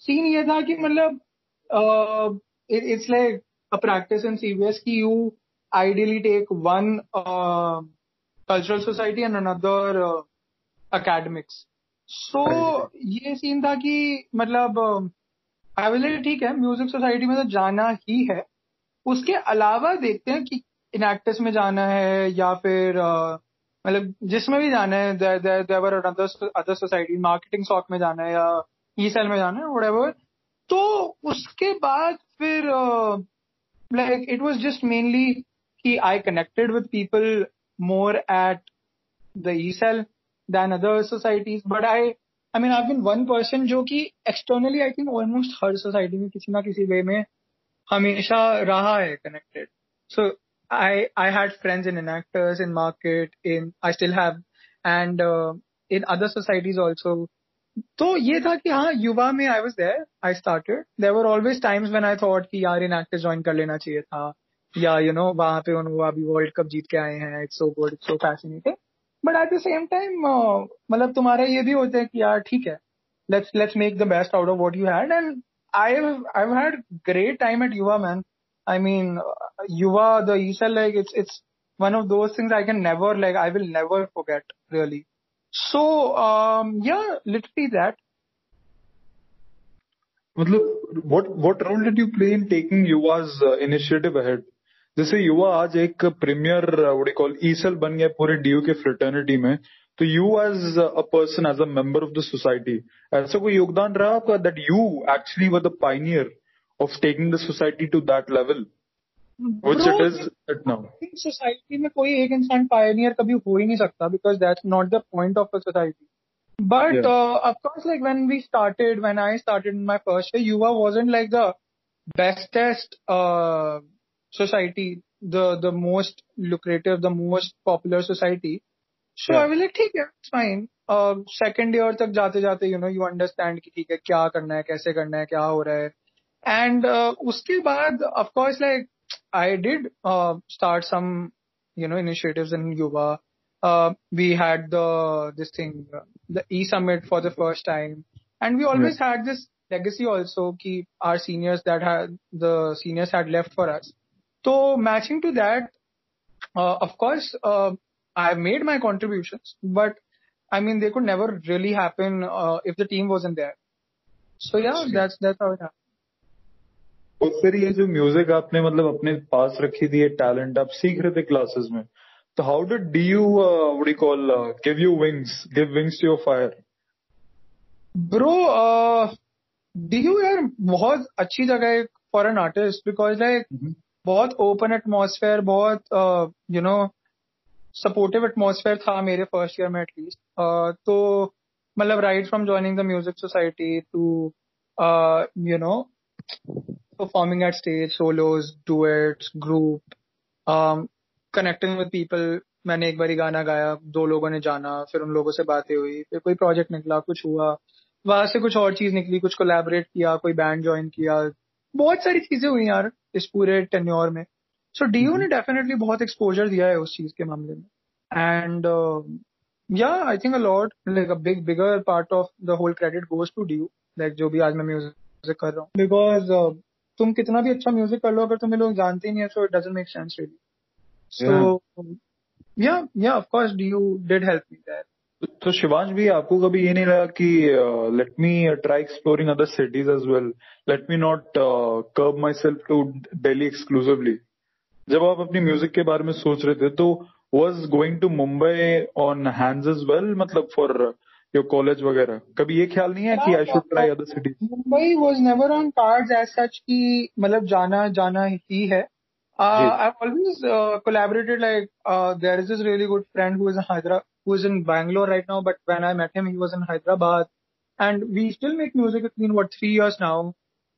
scene ये था कि मतलब it's like a practice in CBS की you ideally take one cultural society and another academics so ये सीन था कि मतलब आई विल ठीक है म्यूज़िक सोसाइटी में तो जाना ही है उसके अलावा देखते हैं कि इन एक्टर्स में जाना है या फिर मतलब जिसमें भी जाना है there are other other society marketing soc में जाना है या ई सेल में जाना है वडेवर तो उसके बाद फिर like it was just mainly कि I connected with people more at the E cell than other societies but I I mean I been one person जो कि एक्सटर्नली आई थिंक ऑलमोस्ट हर सोसाइटी में किसी ना किसी वे में हमेशा रहा है connected so I had friends in actors in market in I still have and uh, in other societies also. तो ये था कि हाँ युवा में I was there I started there were always times when I thought कि यार in actor join कर लेना चाहिए था. या यू नो वहाँ पे उन्होंने अभी वर्ल्ड कप जीत के आए हैं it's so good it's so fascinating but at the same time मतलब तुम्हारा ये भी होता है कि यार ठीक है let's let's make the best out of what you had and I I had great time eight युवा man I mean, uh, Yuva, the ESL, like it's it's one of those things I can never like I will never forget really. So um, yeah, literally that. मतलब what what role did you play in taking Yuva's uh, initiative ahead? जैसे युवा आज एक premiere what you call ईसल बन गया पूरे DU के fraternity में तो you as a person as a member of the society ऐसा कोई योगदान रहा आपका that you actually were the pioneer of taking the society to that level which it is it now society में कोई एक इंसान पायनियर कभी हो ही नहीं सकता because that's not the point of society But of course, like when we started, when I started my first year, Yuva wasn't like the bestest society, the the most lucrative, the most popular society. So I will ठीक है it's fine second year तक जाते जाते you know you understand कि ठीक है क्या करना है कैसे करना है क्या हो रहा है एंड uh, उसके बाद of course like I did start some you know initiatives in Yuva. Uh, we had the this thing the e summit for the first time, and we always had this legacy also. Keep our seniors that the seniors had left for us. So matching to that, uh, of course, uh, I made my contributions, but I mean they could never really happen uh, if the team wasn't there. So yeah, that's that's how it happened. और फिर ये जो music आपने मतलब अपने पास रखी थी ये टैलेंट आप सीख रहे थे क्लासेस में तो how did D you what you call give you wings give wings to your fire bro D you यार बहुत अच्छी जगह है for an artist because like बहुत ओपन एटमोसफेयर बहुत यू नो सपोर्टिव एटमोसफेयर था मेरे फ़र्स्ट ईयर में एटलीस्ट तो मतलब right from joining the music society to you know at stage, solos, duets, group, um, connecting with people. मैंने एक बारी गाना गाया दो लोगों ने जाना फिर उन लोगों से बातें हुई फिर कोई प्रोजेक्ट निकला कुछ हुआ। वहाँ से कुछ और चीज़ निकली कुछ कोलैबोरेट किया कोई बैंड ज्वाइन किया। बहुत सारी चीज़ें हुई यार इस पूरे टेन्योर में। सो डी ने डेफिनेटली बहुत एक्सपोजर दिया है उस चीज़ के मामले में। And yeah I think a lot like a big bigger part of the whole credit goes to D like जो भी आज मैं म्यूज़िक कर रहा हूँ। बिकॉज़ uh, तुम कितना भी अच्छा म्यूज़िक कर लो अगर तुम्हें लोग जानते ही नहीं है so it doesn't make sense really so yeah yeah of course D did help me that तो शिवांश भी आपको कभी ये नहीं लगा कि let me try exploring other cities as well let me not curve myself to Delhi exclusively जब आप अपनी म्यूज़िक के बारे में सोच रहे थे तो was going to Mumbai on hand is well मतलब फॉर योर कॉलेज वगैरह? कभी ये ख्याल नहीं है कि I should try other cities Mumbai was never on card as such की मतलब जाना जाना ही है। I always collaborated like there is is really good friend who is in Hyderabad who is in Bangalore right now but when I met he was in Hyderabad and we still make music in what 3 years now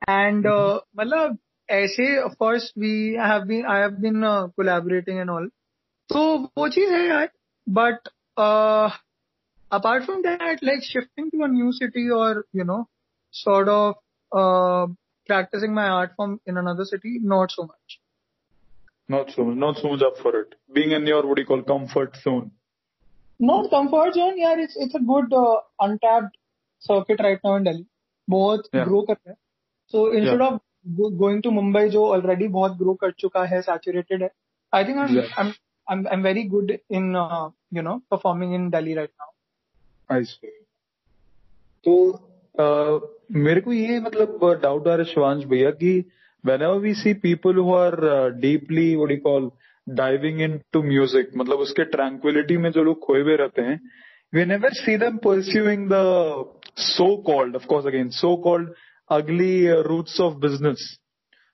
and मतलब ऐसे of course we have been I have been uh, collaborating and all तो वो चीज है यार but uh, apart from that like shifting to a new city or you know sort of uh, practicing my art form in another city not so much Not so much, not so much up for it. Being in your what do you call comfort zone. not comfort zone yeah it's it's a good uh, untapped circuit right now in Delhi बहुत Yeah. grow कर रहा है so instead of going to Mumbai जो already बहुत grow कर चुका है saturated है I think I am very good in you know performing in Delhi right now तो uh, मेरे को ये मतलब डाउट आ रहा है शिवांश भैया की whenever we see people who are deeply what you call diving into music मतलब उसके ट्रैंक्विलिटी में जो लोग खोए हुए रहते हैं we never see them pursuing the so called of course again so called uh, roots of business.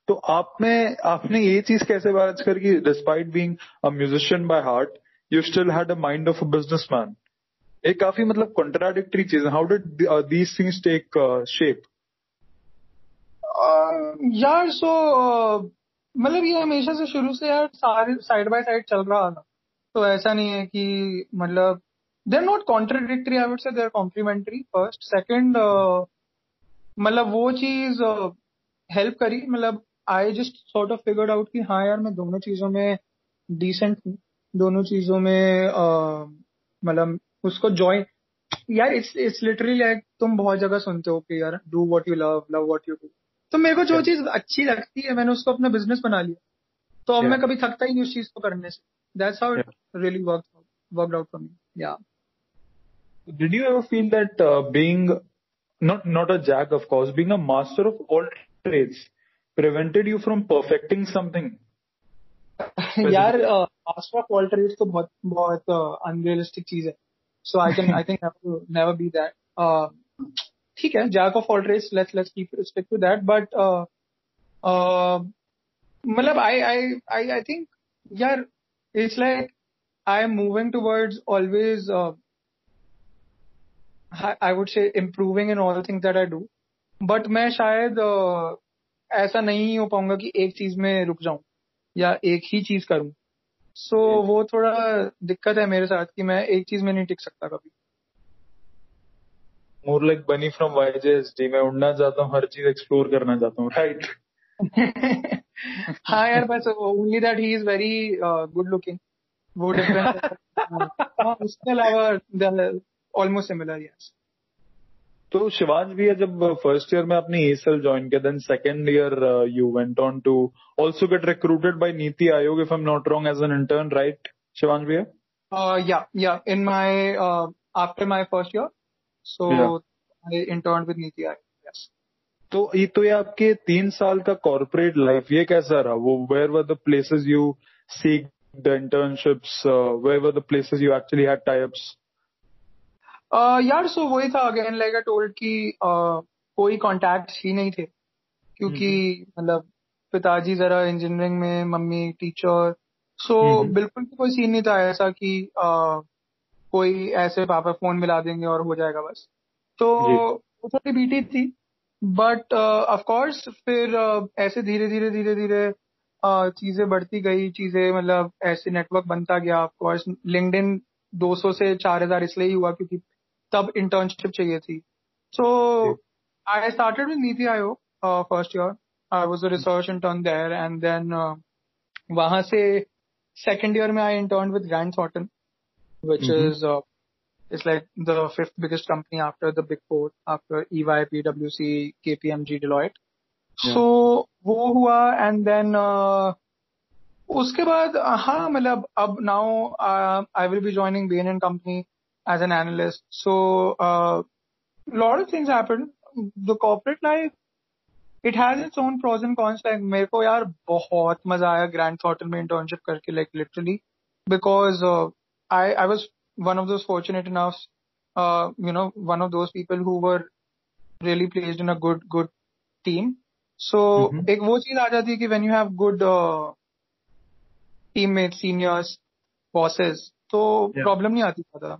तो आपने आपने ये चीज़ कैसे बैलेंस कर कि despite being a musician by heart you still had a mind of a businessman ये काफ़ी मतलब contradictory cheese how did these things take shape यार सो मतलब ये हमेशा से शुरू से यार सारे साइड बाय साइड चल रहा था। तो ऐसा नहीं है कि मतलब they are not contradictory I would say they are complementary first second मतलब वो चीज़ हेल्प करी मतलब I just sort of figured out कि हाँ यार मैं दोनों चीज़ों में डिसेंट हूँ। दोनों चीज़ों में मतलब उसको जॉइन यार इट्स इट्स लिटरली लाइक तुम बहुत जगह सुनते हो कि यार do what you love love what you do तो मेरे को जो चीज़ अच्छी लगती है मैंने उसको अपना बिज़नेस बना लिया। तो अब मैं कभी थकता ही नहीं उस चीज़ को करने से। That's how it really work worked out for me yeah you ever feel that uh, being not not a jack, of course, being a master of all trades prevented you from perfecting something? [LAUGHS] यार master of all trades तो बहुत बहुत unrealistic चीज है so I can I think [LAUGHS] never be that ठीक है Jack of all trades let's let's keep stick to that but मतलब I I I I think यार it's like I am moving towards always I would say improving in all things that I do but मैं शायद uh, ऐसा नहीं हो पाऊँगा कि एक चीज़ में रुक जाऊँ या एक ही चीज़ करूँ। सो so, वो थोड़ा दिक्कत है मेरे साथ कि मैं एक चीज़ में नहीं टिक सकता कभी। More like Bunny from YJSD. मैं उड़ना चाहता हूँ हर चीज़ एक्सप्लोर करना चाहता हूँ राइट हाँ यार बस only that he is very good looking वो डिफरेंट [LAUGHS] उसके अलावा ऑलमोस्ट सिमिलर यस तो शिवाज भी है जब फ़र्स्ट ईयर में आपने एसएल ज्वाइन किया then second year you went on to also get recruited by Niti Aayog if I am not wrong as an intern right Shiva's भी है yeah yeah in my after my first year so I intern with Niti Aayog तो ये तो ये आपके तीन साल का कॉर्पोरेट लाइफ ये कैसा रहा? वो where were the places you seek the internships where were the places you actually had types यार सो वही था अगेन लाइक आई टोल्ड कि uh, कोई कॉन्टैक्ट ही नहीं थे। क्योंकि मतलब पिताजी जरा इंजीनियरिंग में मम्मी टीचर सो हम्म। बिल्कुल भी कोई सीन नहीं था ऐसा कि uh, कोई ऐसे पापा फ़ोन मिला देंगे और हो जाएगा बस। तो वो थोड़ी बीटी थी। बट ऑफ़ कोर्स फिर uh, ऐसे धीरे धीरे धीरे धीरे uh, चीज़ें बढ़ती गई। चीज़ें मतलब ऐसे नेटवर्क बनता गया। ऑफ़ कोर्स लिंक्डइन 200 से 4000 इसलिए ही हुआ क्योंकि तब इंटर्नशिप चाहिए थी। So I started with NITI Aayog first year I was a research intern there and then वहाँ से सेकेंड ईयर में I intern with Grant सॉटन which is it's like the fifth biggest company after the big four after E Y P W C K P M G Deloitte so वो हुआ and then उसके बाद हाँ मतलब अब now I will be joining B N N company as an analyst. So a uh, lot of things happen. The corporate life, it has its own pros and cons. Like मेरे yar, यार बहुत मजा आया Grant Thornton में internship करके like literally because uh, I I was one of those fortunate enough, uh, you know, one of those people who were really placed in a good good team. So mm-hmm. एक वो चीज आ जाती कि when you have good uh, teammates, seniors, bosses, तो yeah. problem नहीं आती ज्यादा.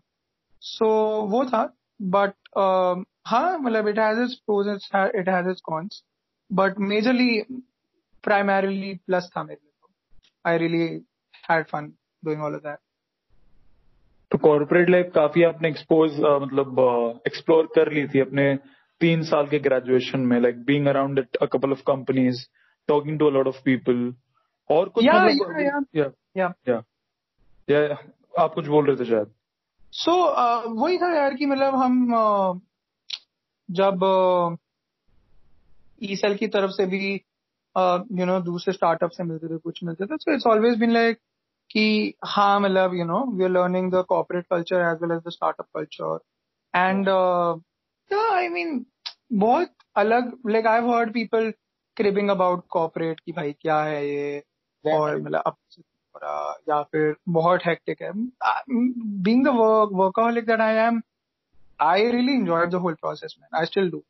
So वो था, but um, हाँ मतलब it has its pros, it has, it has its cons, but majorly, primarily plus था मेरे लिए. I really had fun doing all of that. तो कॉर्पोरेट लाइफ काफ़ी आपने एक्सपोज मतलब एक्सप्लोर कर ली थी अपने तीन साल के ग्रेजुएशन में like being around a couple of companies talking to a lot of people और कुछ मतलब. या Yeah. या या आप कुछ बोल रहे थे शायद सो so, वही था यार कि मतलब हम uh, जब ई सेल की तरफ़ से भी यू नो दूसरे स्टार्टअप से मिलते थे कुछ मिलते थे so it's always been like कि हाँ मतलब you know we are learning the corporate culture as well as the startup culture and I mean बहुत अलग like I heard people cribbing about corporate कि भाई क्या है ये? और मतलब या फिर बहुत हेक्टिक है being the work workaholic that I am I really enjoyed the whole process man I still do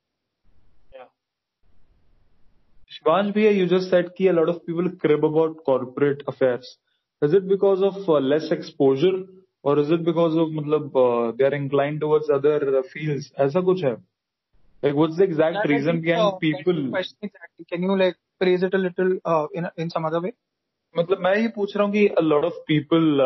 Shivansh bhaiya, you just said कि a lot of people crib about corporate affairs. Is it because of uh, less exposure or is it because of मतलब uh, they are inclined towards other uh, fields? ऐसा कुछ है? Like what's the exact That I reason think, behind uh, that's the people? question exactly can you like phrase it a little uh, in in some other way मतलब मैं ये पूछ रहा हूँ कि लॉट ऑफ़ पीपल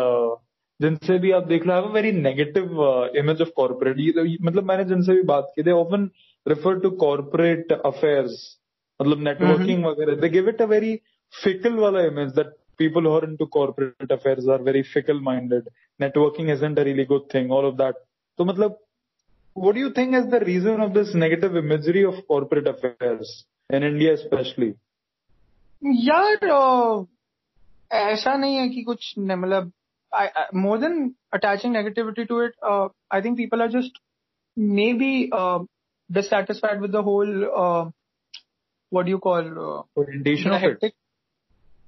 जिनसे भी आप देख रहे हो very negative image of corporate मतलब मैंने जिनसे भी बात की they often refer to corporate affairs मतलब mm-hmm. नेटवर्किंग वगैरह. They give it a very fickle वाला image that people who are into corporate affair are very fickle minded networking is and a really good thing all of that तो मतलब what do think is the reason of this negative imagery of corporate affairs in India specially यार. Uh, ऐसा नहीं है कि कुछ मतलब more than attaching negativity to it I think people are just maybe dissatisfied with the whole what you call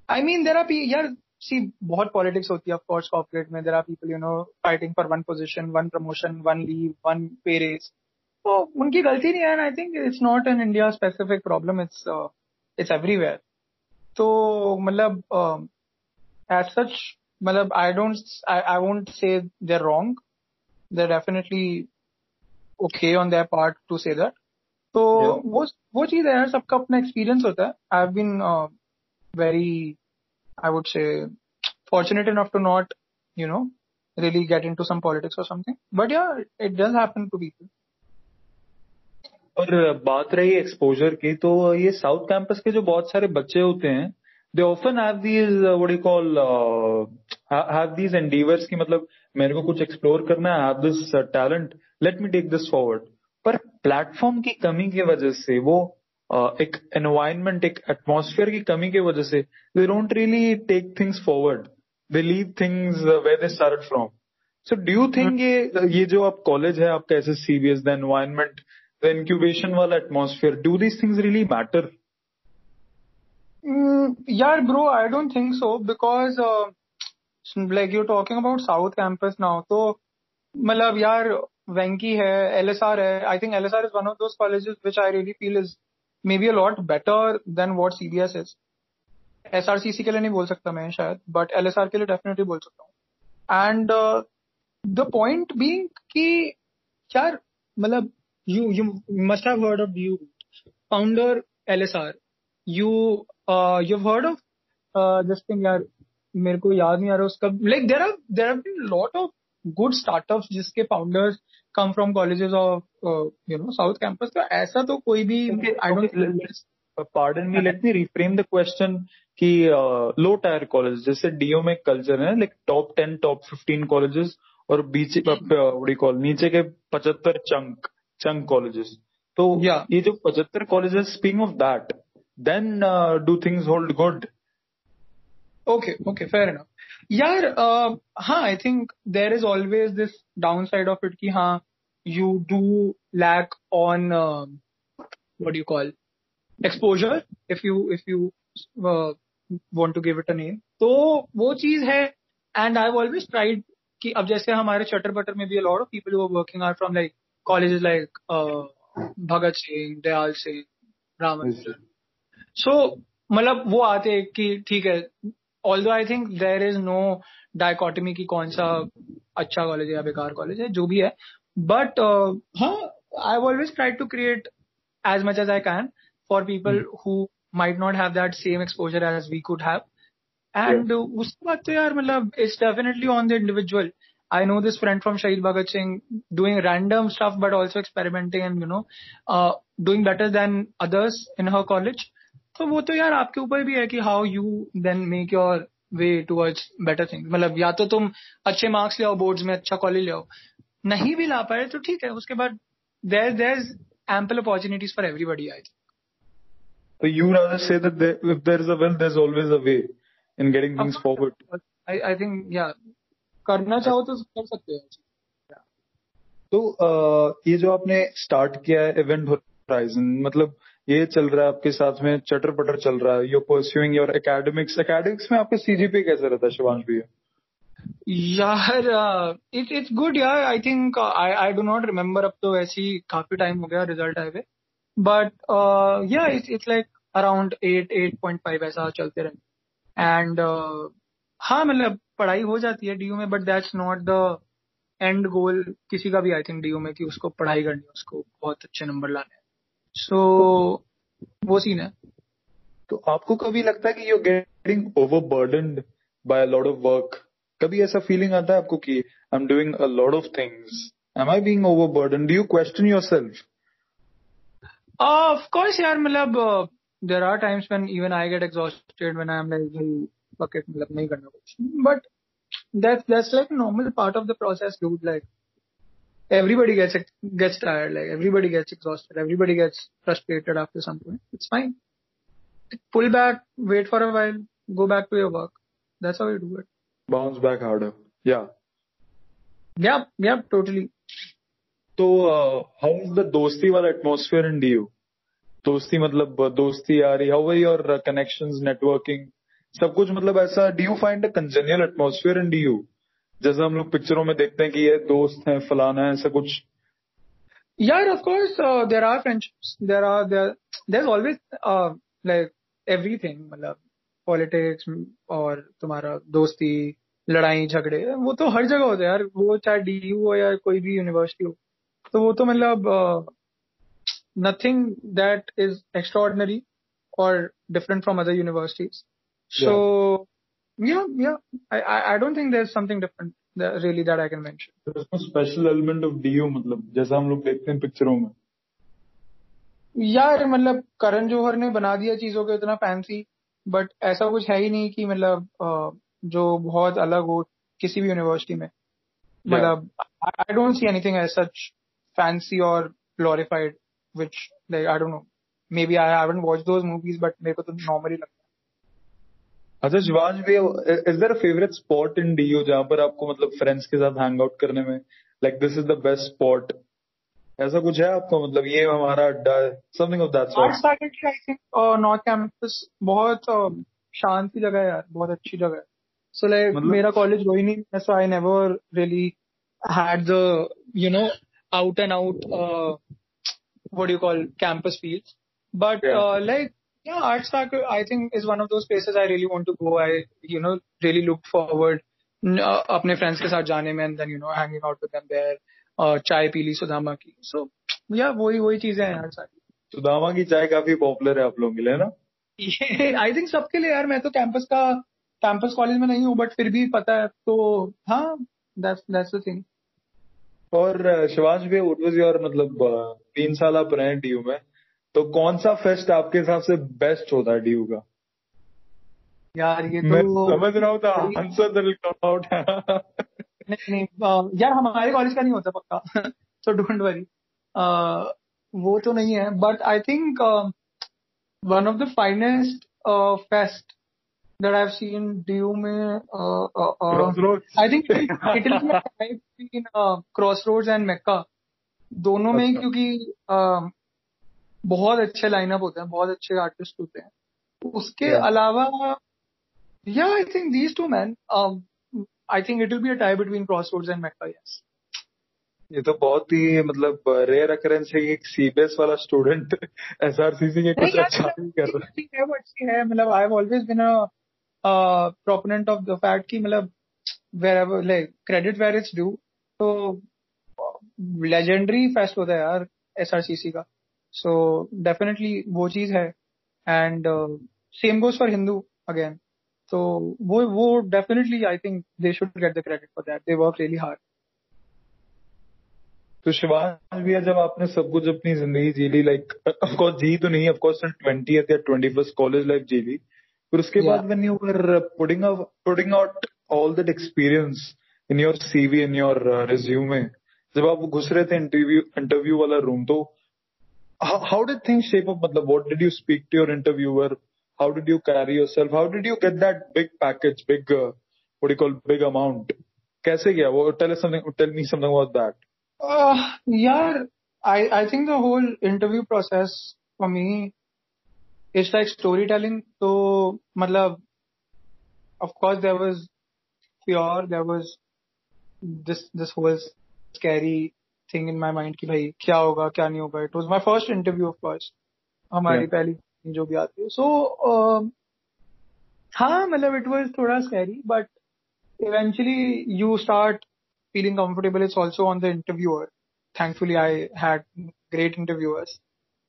I mean there are यार see बहुत politics होती है ऑफकोर्स कॉपरेट में there are people you know fighting for one position one promotion one leave one Perez तो उनकी गलती नहीं है and I think it's not an India specific problem it's it's everywhere तो मतलब as such मतलब I don't I, I won't say they're wrong. They're definitely okay on their part to say that. तो Yeah. वो वो चीज है यार सबका अपना एक्सपीरियंस होता है I have been very I would से fortunate enough to not you know really get into some politics or something but yeah it does happen to people और बात रही एक्सपोजर की तो ये साउथ कैंपस के जो बहुत सारे बच्चे होते हैं they often have these what you call have these endeavours की मतलब मेरे को कुछ एक्सप्लोर करना है have this talent let me take this forward पर प्लेटफॉर्म की कमी की वजह से वो uh, एक एनवायरमेंट एक एटमॉस्फेयर की कमी की वजह से they don't really take things forward they leave things where they start from so do you think ये ये जो आप कॉलेज है आपका S S C B S the the incubation wala atmosphere do these things really matter? mm, Yeah, bro, I don't think so because like you're talking about South campus now. So, मतलब यार Venki है, LSR है. I think LSR is one of those colleges which I really feel is maybe a lot better than what CBS is. SRCC के लिए नहीं बोल सकता मैं शायद, but LSR के लिए definitely बोल सकता हूँ. And uh, the point being कि यार मतलब you you must have heard of you founder LSR. You you've heard of uh, this thing यार मेरे को याद नहीं आ रहा उसका like there are there have been lot of good startups जिसके founders come from colleges of uh, you know South Campus तो ऐसा तो कोई भी I don't okay, let's, pardon me let me reframe the question कि low tier college जैसे do में culture है like top ten top fifteen colleges और बीच कॉल नीचे के पचहत्तर चंक चंक कॉलेजेस तो Yeah. ये जो पचहत्तर colleges speaking of that then uh, do things hold good? Okay, okay, fair enough. Yeah, uh, huh, I think there is always this downside of it ki, huh, you do lack on uh, what do you call exposure if you if you uh, want to give it a name. So, वो चीज है and I've always tried कि अब जैसे हमारे चटर पटर में भी a lot of people who are working are from like colleges like uh, Bhagat Singh, Dayal Singh, सो मतलब वो आते कि ठीक है although I think there is no dichotomy की कौन सा अच्छा कॉलेज है या बेकार कॉलेज है जो भी है बट हाँ I always try to create as much as I can for people who might not have that same exposure as we could have and उसके बाद तो यार मतलब it's definitely on the individual I know this friend from Shaheed Bhagat Singh doing random stuff but also experimenting and you know doing better than others in her college तो वो तो यार आपके ऊपर भी है कि how you then make your way towards better thing मतलब या तो तुम अच्छे मार्क्स ले आओ बोर्ड्स में अच्छा कॉलेज ले आओ। नहीं भी ला पाए तो ठीक है उसके बाद there there is ample opportunities for everybody I think you rather is a will is always a way in getting things forward I think या करना चाहो तो कर सकते हो। तो ये जो आपने स्टार्ट किया है इवेंट होराइजन मतलब ये चल रहा है आपके साथ में चटर पटर चल रहा है you pursuing your academics academics में आपका सीजीपी कैसे रहता है शिवांश भैया? यार इट इट्स गुड यार I think I I do not remember अब तो ऐसी काफ़ी टाइम हो गया रिज़ल्ट आए हुए. बट या it's it's like around eight eight point five ऐसा चलते रहे एंड हाँ मतलब पढ़ाई हो जाती है डीयू में but that's not the end goal किसी का भी आई थिंक डीयू में, कि उसको पढ़ाई करनी है, उसको बहुत अच्छे नंबर लाने सो so, वो सीन है। तो आपको कभी लगता है कि you getting overburden by a lot of work कभी ऐसा फीलिंग आता है आपको कि I am doing a lot of things am I being overburden do you question yourself of course यार मतलब there are times when even I get exhausted when I am like भाई bucket मतलब नहीं करना कुछ. But that's that's like normal part of the process dude like Like everybody gets gets tired, like everybody gets exhausted, everybody gets frustrated after some point. It's fine. Pull back, wait for a while, go back to your work. That's how you do it. Bounce back harder या Yeah, yeah, totally. तो how is the दोस्ती वाला atmosphere इन DU दोस्ती मतलब uh, दोस्ती आ रही how are your connections networking सब कुछ मतलब ऐसा do you find a congenial atmosphere in DU जैसे हम लोग पिक्चरों में देखते हैं कि ये दोस्त हैं फलाना है ऐसा कुछ uh, there are friendships. There are there. There's always uh, like everything. मतलब politics और तुम्हारा दोस्ती लड़ाई झगड़े वो तो हर जगह होते हैं यार वो चाहे डीयू हो या कोई भी यूनिवर्सिटी हो तो वो तो मतलब नथिंग दैट इज़ एक्स्ट्राऑर्डिनरी और different from other universities so yeah yeah. I I don't think there's something different really that I can mention. Special element of DU मतलब जैसा हम लोग देखते हैं पिक्चरों में। यार मतलब करण जौहर ने बना दिया चीज़ों को इतना फैंसी बट ऐसा कुछ है ही नहीं कि मतलब जो बहुत अलग हो किसी भी यूनिवर्सिटी में। मतलब I don't see anything as such fancy और glorified which like I don't know maybe I haven't watch those movies but मेरे को तो नॉर्मली लगता है। अच्छा शिवांश भी is there a favourite spot in DU जहाँ पर आपको मतलब फ्रेंड्स के साथ हैंग आउट करने में? Like this is the best spot ऐसा कुछ है आपका? मतलब ये हमारा अड्डा है। Something of that sort faculty I think north campus बहुत अ, शांति जगह है यार बहुत अच्छी जगह है। सो लाइक मतलब- मेरा कॉलेज वही नहीं है so I never really had the you know out and out what do you call campus feels. But Yeah. uh, arts faculty i think is one of those places i really want to go i you know really looked forward uh, अपने friends के साथ जाने में and then you know hanging out with them there uh, चाय पी ली सुदामा की so yeah वही वही चीज़ें हैं यार सारी सुदामा की चाय काफ़ी पॉपुलर है आप लोगों के लिए ना ये आई थिंक सबके लिए यार मैं तो कैंपस का कैंपस कॉलेज में नहीं हूँ बट फिर भी पता है तो हाँ दैट्स दैट्स द थिंग और अ, शिवांश भी व्हाट वाज योर मतलब तीन साल आप रहे डीयू में तो कौन सा फेस्ट आपके हिसाब से बेस्ट होता है डीयू का? यार ये मैं तो समझ रहा हूँ था आंसर दिल आउट नहीं नहीं यार हमारे कॉलेज का नहीं होता पक्का। सो डोंट वरी वो तो नहीं है but I think one of the finest fest that I've seen DU में uh, uh, uh, Crossroads. I think Italy में I between uh, Crossroads and Mecca दोनों में अच्छा। क्योंकि uh, बहुत अच्छे लाइनअप होते हैं बहुत अच्छे आर्टिस्ट होते हैं। उसके Yeah. अलावा या I think these two man I think it will be a tie between Crossroads and Mecca yes ये तो बहुत ही मतलब रेयर अकरेंस है कि एक सीबीएस वाला स्टूडेंट एसआरसीसी के कुछ अच्छा नहीं कर रहा। है वो अच्छी है मतलब I have always been a proponent of the fact कि मतलब where like credit where it's due तो लेजेंडरी फेस्ट होता है यार एसआरसीसी का। सो डेफिनेटली वो चीज़ है. And same goes for Hindu again तो वो वो definitely I think they should get the credit for that they work really hard तो शिवांश भैया जब आपने सब कुछ अपनी ज़िंदगी जी ली लाइक ऑफकोर्स जी तो नहीं ऑफकोर्स ट्वेंटी या ट्वेंटी फ़र्स्ट कॉलेज लाइफ जी ली. फिर उसके बाद when you were putting putting out all that experience in your CV in your resume जब आप घुस रहे थे इंटरव्यू इंटरव्यू वाला रूम तो how did things shape up? Matlab, what did you speak to your interviewer? How did you carry yourself? How did you get that big package, big, uh, what do you call, big amount? Kaise gaya? Well, tell us something, tell me something about that. Uh, yeah, I, I think the whole interview process for me is like storytelling. So, matlab, of course there was fear, there was this, this whole scary thing in my mind कि भाई क्या होगा क्या नहीं होगा. It was my first interview, of course. हमारी Yeah. पहली जो भी आती है. So, um, हाँ मतलब it was थोड़ा scary, but eventually you start feeling comfortable. It's also on the interviewer. Thankfully, I had great interviewers.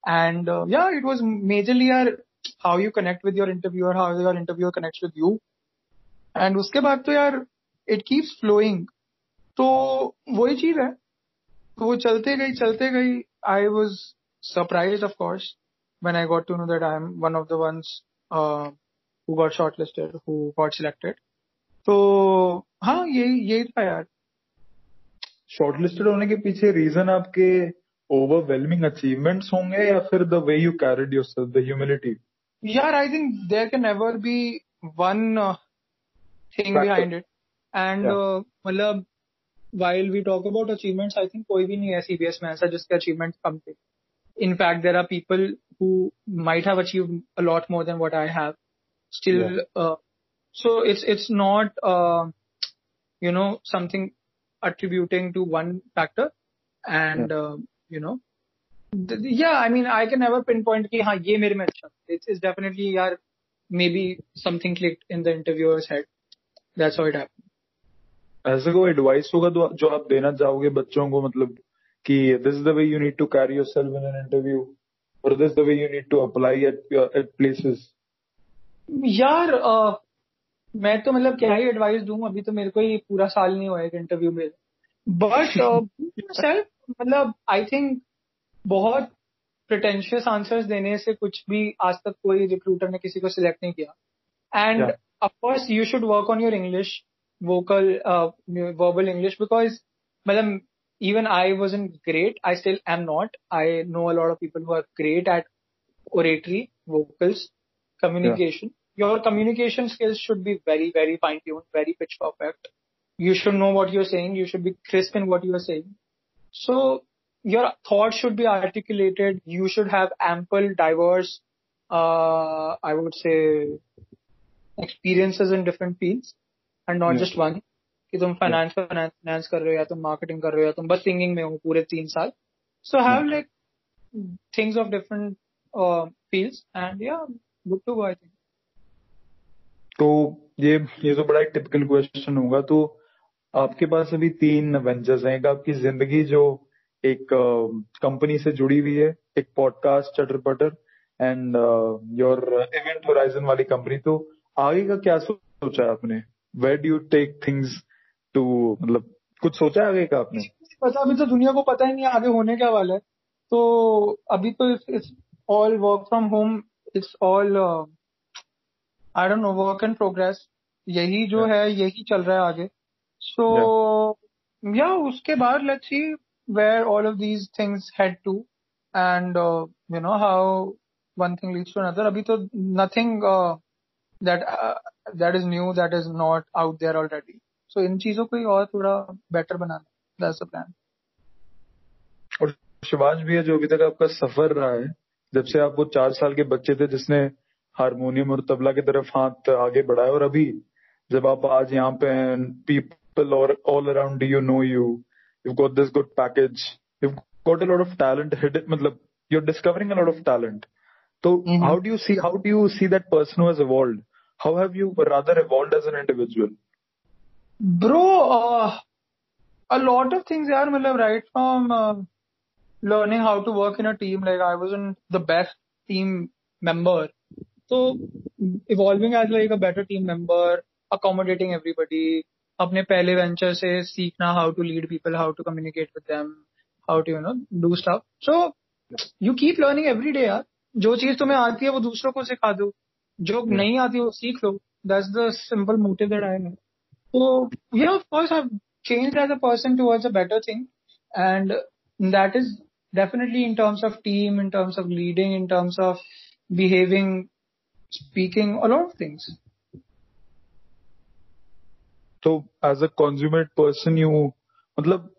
And uh, yeah, it was majorly our, how you connect with your interviewer, how your interviewer connects with you. And उसके बाद तो यार it keeps flowing. तो वही चीज है तो वो चलते गई चलते गई। I was surprise of course when I got to know that I am one of the ones who got shortlisted who got selected तो हाँ यही यही था यार। शॉर्टलिस्टेड होने के पीछे रीजन आपके ओवरवेलमिंग अचीवमेंट्स होंगे या फिर the way you carried yourself the humility यार I think there can never be one thing behind it and मतलब while we talk about achievements, I think कोई भी नहीं है CBS में ऐसा जिसके achievements कम थे. In fact, there are people who might have achieved a lot more than what I have. Still, uh, so it's it's not uh, you know something attributing to one factor, and uh, you know th- yeah, I mean, I can never pinpoint कि हाँ ये मेरे में अच्छा था. It's, it's definitely यार maybe something clicked in the interviewer's head. That's how it happened. ऐसे कोई एडवाइस होगा तो जो आप देना चाहोगे बच्चों को मतलब कि this is the way you need to carry yourself in an interview और this the way you need to apply at at places यार uh, मैं तो मतलब क्या ही एडवाइस दूँ अभी तो मेरे को ही पूरा साल नहीं हुआ है इंटरव्यू में। बट सेल्फ मतलब आई थिंक बहुत प्रिटेंशियस आंसर्स देने से कुछ भी आज तक कोई रिक्रूटर ने किसी को सिलेक्ट नहीं किया। And course you should work on your english vocal uh, verbal english because madam even i wasn't great. I still am not. I know a lot of people who are great at oratory vocals communication. Your communication skills should be very very fine tuned very pitch perfect. You should know what you're saying. You should be crisp in what you're saying. So your thoughts should be articulated. You should have ample diverse uh, i would say experiences in different fields not Yeah. just one कि तुम finance finance कर रहे हो या तुम marketing कर रहे हो या तुम बस सिंगिंग में हो पूरे तीन साल। So have like things of different fields and या good to go I think तो ये ये तो बड़ा एक टिपिकल क्वेश्चन होगा। तो आपके पास अभी तीन वेंचर्स हैं। आपकी ज़िंदगी जो एक कंपनी uh, से जुड़ी हुई है एक podcast chatter patter and your event horizon वाली कंपनी तो आगे का क्या सोचा है आपने? Where do you take things to मतलब कुछ सोचा आगे का आपने? पता अभी तो दुनिया को पता ही नहीं आगे होने क्या वाला है। तो अभी तो it's all work from home it's all I don't know work in progress यही जो Yeah. है यही चल रहा है आगे। सो so, या yeah. yeah, उसके बाद let's see where all of these things head to and you know how one thing leads to another अभी तो nothing that that is new that is not out there already so इन चीज़ों को ही और थोड़ा better बनाना that's the plan और शिवांश भी है जो अभी तक आपका सफ़र रहा है जब से आप वो चार साल के बच्चे थे जिसने हारमोनियम और तबला की तरफ़ हाथ आगे बढ़ाया और अभी जब आप आज यहाँ पे हैं पीपल और all around you know you you got this good package you got a lot of talent hid मतलब you're discovering a lot of talent. so Mhm. how do you see how do you see that person who has evolved? How have you rather evolved as an individual Bro, uh, a lot of things, yaar, matlab, right from uh, learning how to work in a team. Like I wasn't the best team member, so evolving as like a better team member, accommodating everybody. अपने पहले venture से सीखना how to lead people, how to communicate with them, how to you know do stuff. So you keep learning every day, यार. जो चीज़ तुम्हें आती है वो दूसरों को सिखा दो जो नहीं आती है वो सीख लो That's the simple motive that I have. So yeah, of course, I've changed as a person towards a better thing, and that is definitely in terms of team, in terms of leading, in terms of behaving, speaking, a lot of things. तो as a consummate person you मतलब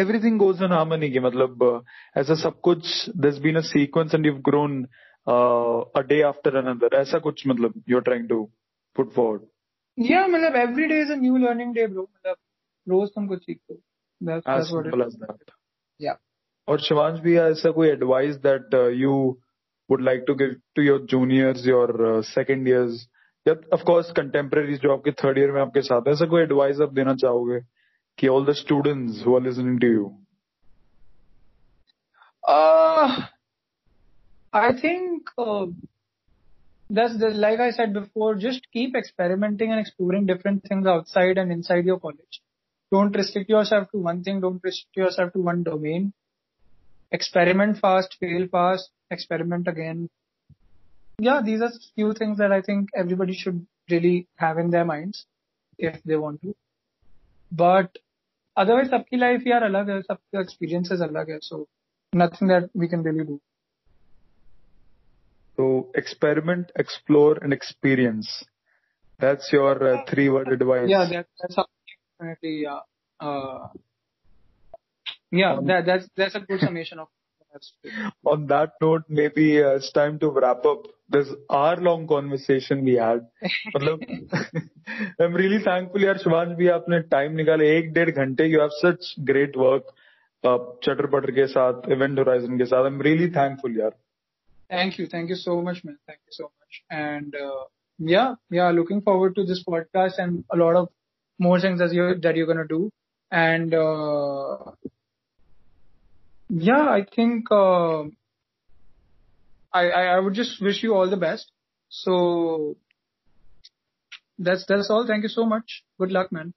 everything goes in harmony के मतलब uh, ऐसा सब कुछ this been a sequence and you grown A day after another ऐसा कुछ मतलब you are trying to put forward Yeah, मतलब every day is a new learning day, bro. मतलब रोज तुम कुछ सीखते हो. Simple is. as that Yeah. और शिवांश भी ऐसा कोई advice that you would like to give to your juniors your second years या ऑफ़ कोर्स कंटेम्प्रेरीज जो आपके थर्ड ईयर में आपके साथ है ऐसा कोई एडवाइस आप देना चाहोगे कि all the students who are listening to you I think uh, that's the, like I said before, just keep experimenting and exploring different things outside and inside your college. Don't restrict yourself to one thing. Don't restrict yourself to one domain. Experiment fast, fail fast, experiment again. Yeah, these are few things that I think everybody should really have in their minds if they want to. But otherwise, सबकी life यार अलग है, सबका experiences अलग है, so nothing that we can really do. So experiment, explore, and experience. That's your uh, three-word advice. Yeah, that, that's how definitely. Yeah, uh, yeah, Um, that, that's that's a good summation of. That's On that note, maybe uh, it's time to wrap up this hour-long conversation we had. [LAUGHS] मतलब I'm really thankful यार शिवांश भी आपने time निकाले एक डेढ़ घंटे you have such great work चटर patter के साथ इवेंट होराइजन के साथ आई एम रियली थैंकफुल यार Thank you, thank you so much, man. Thank you so much. And uh, yeah, yeah, looking forward to this podcast and a lot of more things that you that you're gonna do. And uh, yeah, I think uh, I, I I would just wish you all the best. So that's that's all. Thank you so much. Good luck, man.